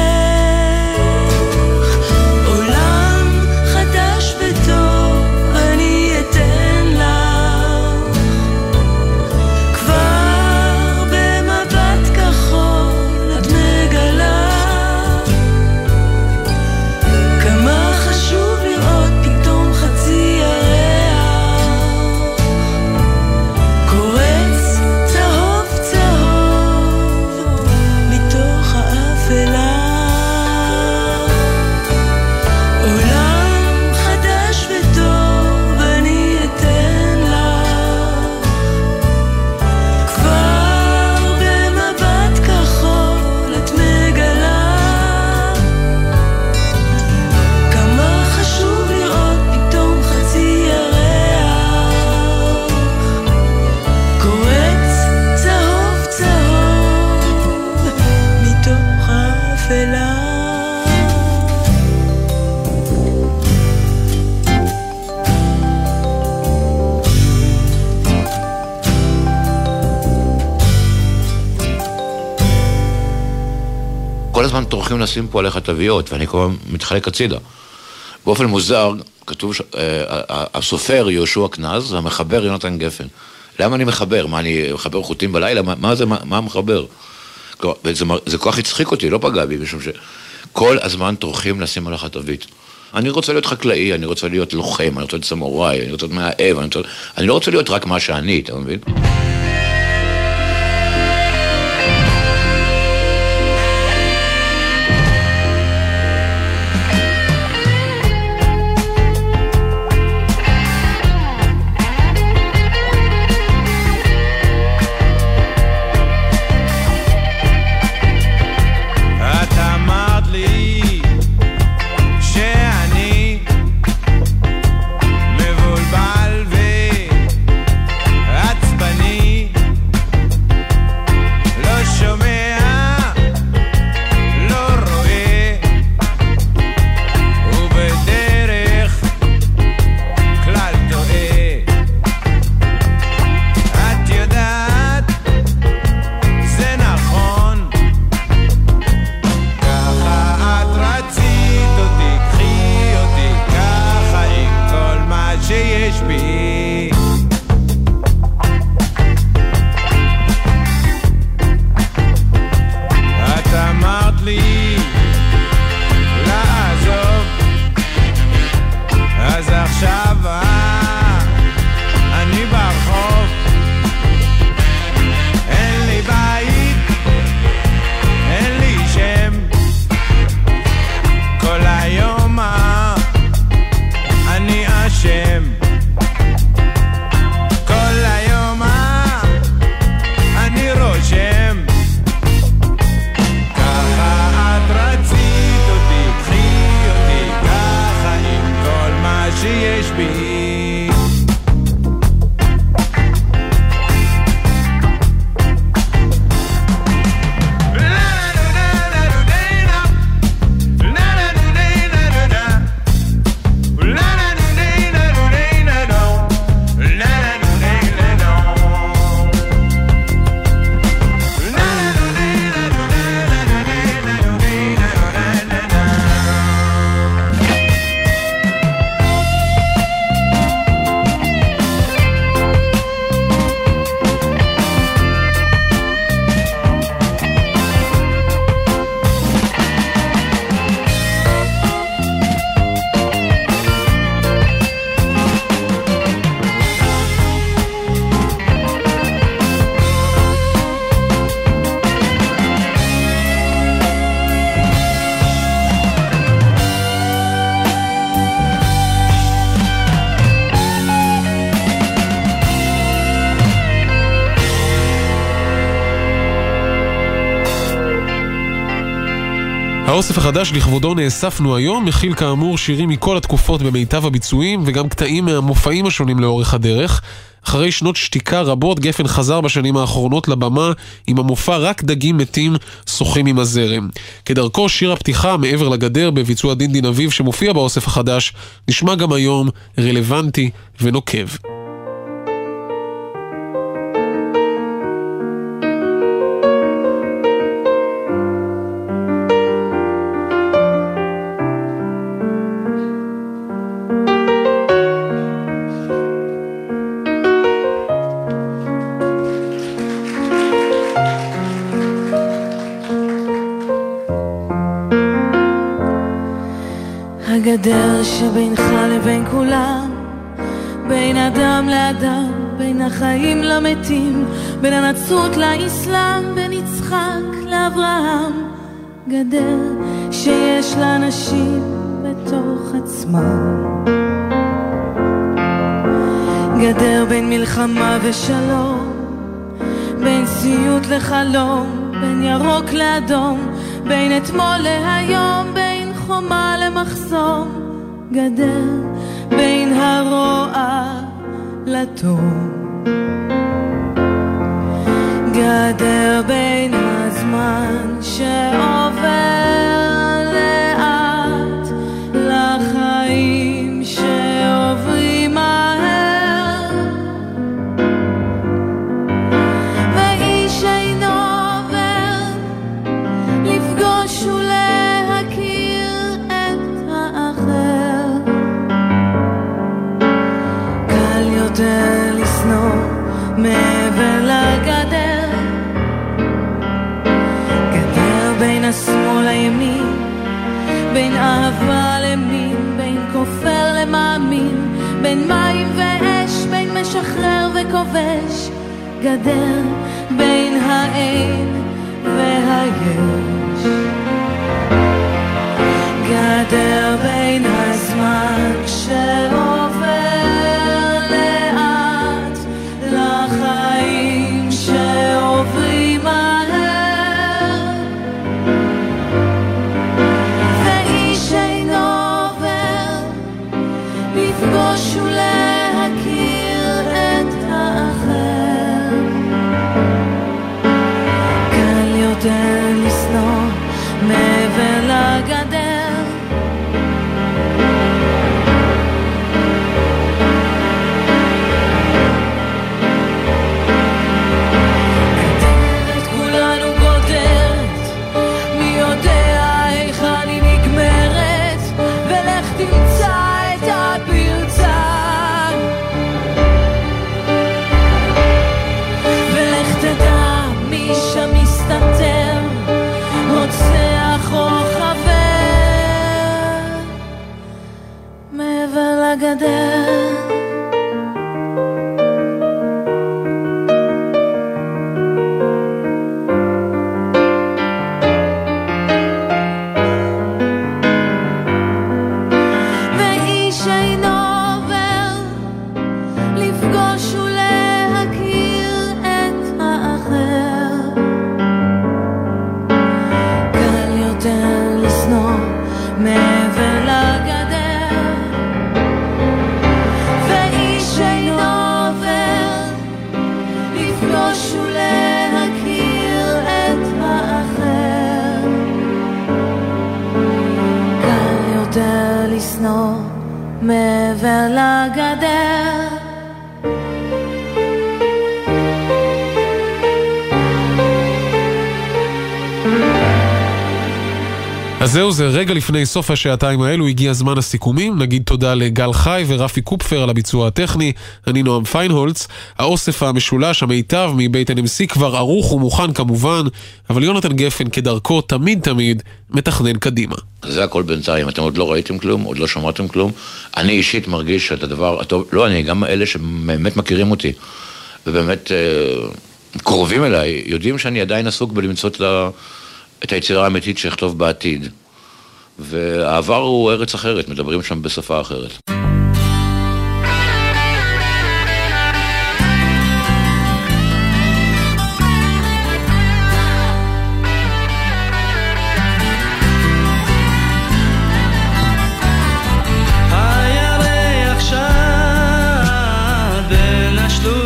טורחים לשים פה עליך תוויות, ואני כל הזמן מתחלק הצידה. באופן מוזר, כתוב, אה, הסופר יהושע קנז והמחבר יונתן גפן. למה אני מחבר? מה, אני מחבר חוטים בלילה? מה, מה זה, מה, מה מחבר? כלומר, וזה כל כך הצחיק אותי, לא פגע בי, משום שכל הזמן טורחים לשים עליך תווית. אני רוצה להיות חקלאי, אני רוצה להיות לוחם, אני רוצה להיות סמוראי, אני רוצה להיות מאהב, אני, רוצה... אני לא רוצה להיות רק מה שאני, אתה מבין? האוסף החדש לכבודו נאספנו היום מכיל כאמור שירים מכל התקופות במיטב הביצועים וגם קטעים מהמופעים השונים לאורך הדרך. אחרי שנות שתיקה רבות, גפן חזר בשנים האחרונות לבמה עם המופע "רק דגים מתים שוחים עם הזרם". כדרכו, שיר הפתיחה "מעבר לגדר" בביצוע דין דין אביב שמופיע באוסף החדש, נשמע גם היום רלוונטי ונוקב. הגדר שבינך לבין כולם, בין אדם לאדם, בין החיים למתים, בין הנצרות לאסלאם, בין יצחק לאברהם. גדר שיש לאנשים בתוך עצמם. גדר בין מלחמה ושלום, בין סיוט לחלום, בין ירוק לאדום, בין אתמול להיום, בין חומה למחסום, גדר בין הרוע לטוב. גדר בין הזמן שעובר אהבה למין בין כופר למאמין בין מים ואש בין משחרר וכובש. גדר בין האין והיש. גדר בין הזמן כשעובר קל לפני סוף השעתיים האלו הגיע זמן הסיכומים. נגיד תודה לגל חי ורפי קופפר על הביצוע הטכני. אני נועם פיינהולץ. האוסף המשולש, המיטב מבית NMC כבר ערוך ומוכן כמובן, אבל יונתן גפן כדרכו תמיד תמיד מתכנן קדימה. זה הכל בינתיים, אתם עוד לא ראיתם כלום, עוד לא שמעתם כלום. אני אישית מרגיש שאת הדבר הטוב, לא אני, גם אלה שבאמת מכירים אותי, ובאמת אה, קרובים אליי, יודעים שאני עדיין עסוק בלמצוא את, ה, את היצירה האמיתית שאכתוב בעתיד. והעבר הוא ארץ אחרת, מדברים שם בשפה אחרת.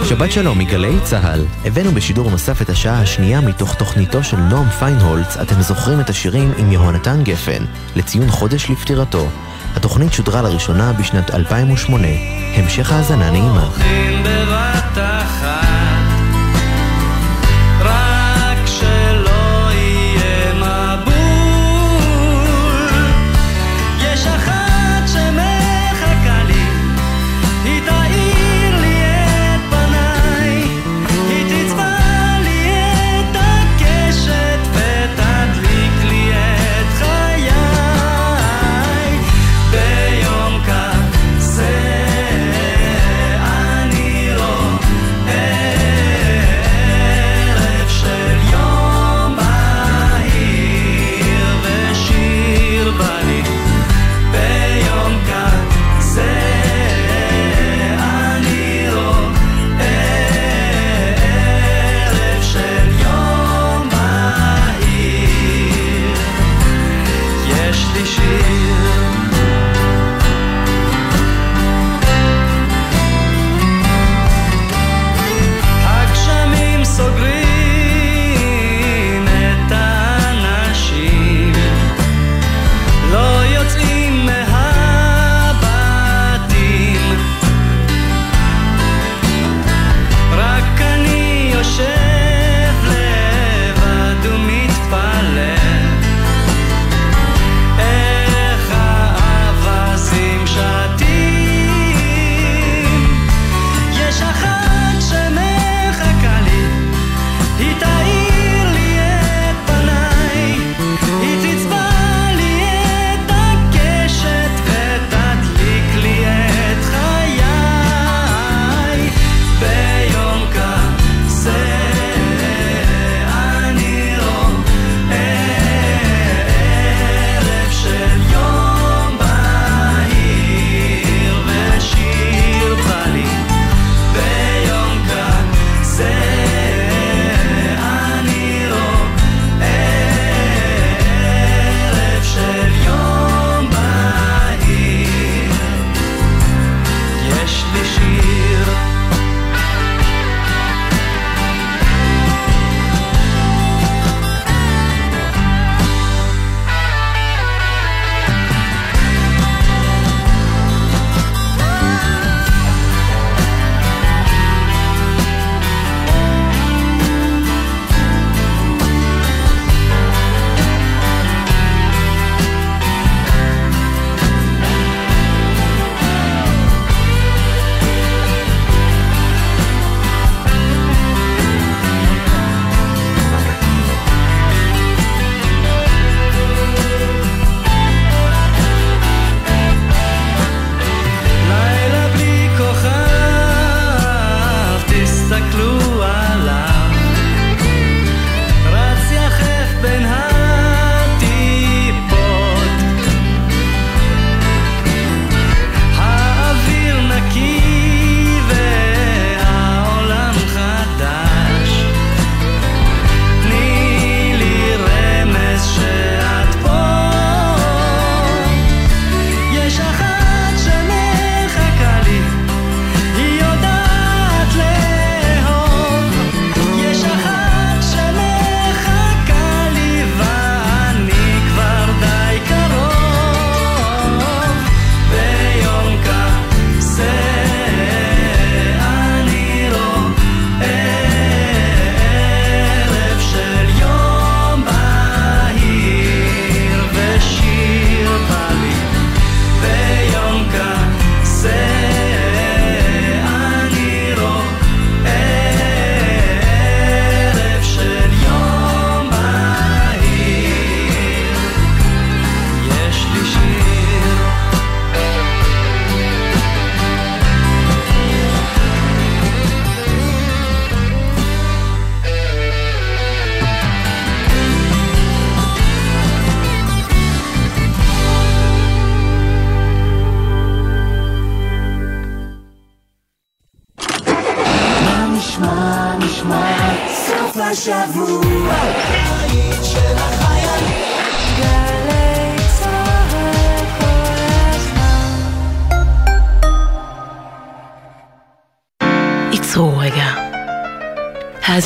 שבת שלום מגלי צה"ל. הבאנו בשידור נוסף את השעה השנייה מתוך תוכניתו של נועם פיינהולץ, אתם זוכרים את השירים עם יהונתן גפן, לציון חודש לפטירתו. התוכנית שודרה לראשונה בשנת 2008. המשך האזנה נעימה.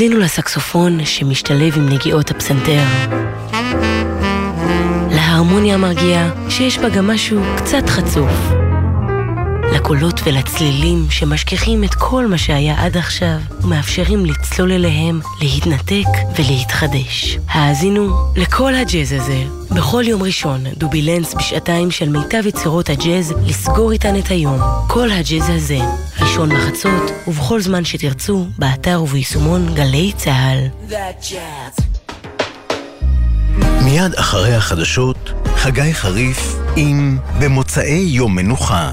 האזינו לסקסופון שמשתלב עם נגיעות הפסנתר. להרמוניה המרגיעה שיש בה גם משהו קצת חצוף. לקולות ולצלילים שמשכיחים את כל מה שהיה עד עכשיו ומאפשרים לצלול אליהם, להתנתק ולהתחדש. האזינו לכל הג'אז הזה. בכל יום ראשון, דובילנס בשעתיים של מיטב יצירות הג'אז לסגור איתן את היום. כל הג'אז הזה, ראשון בחצות ובכל זמן שתרצו, באתר וביישומון גלי צה"ל. מיד אחרי החדשות, חגי חריף עם במוצאי יום מנוחה.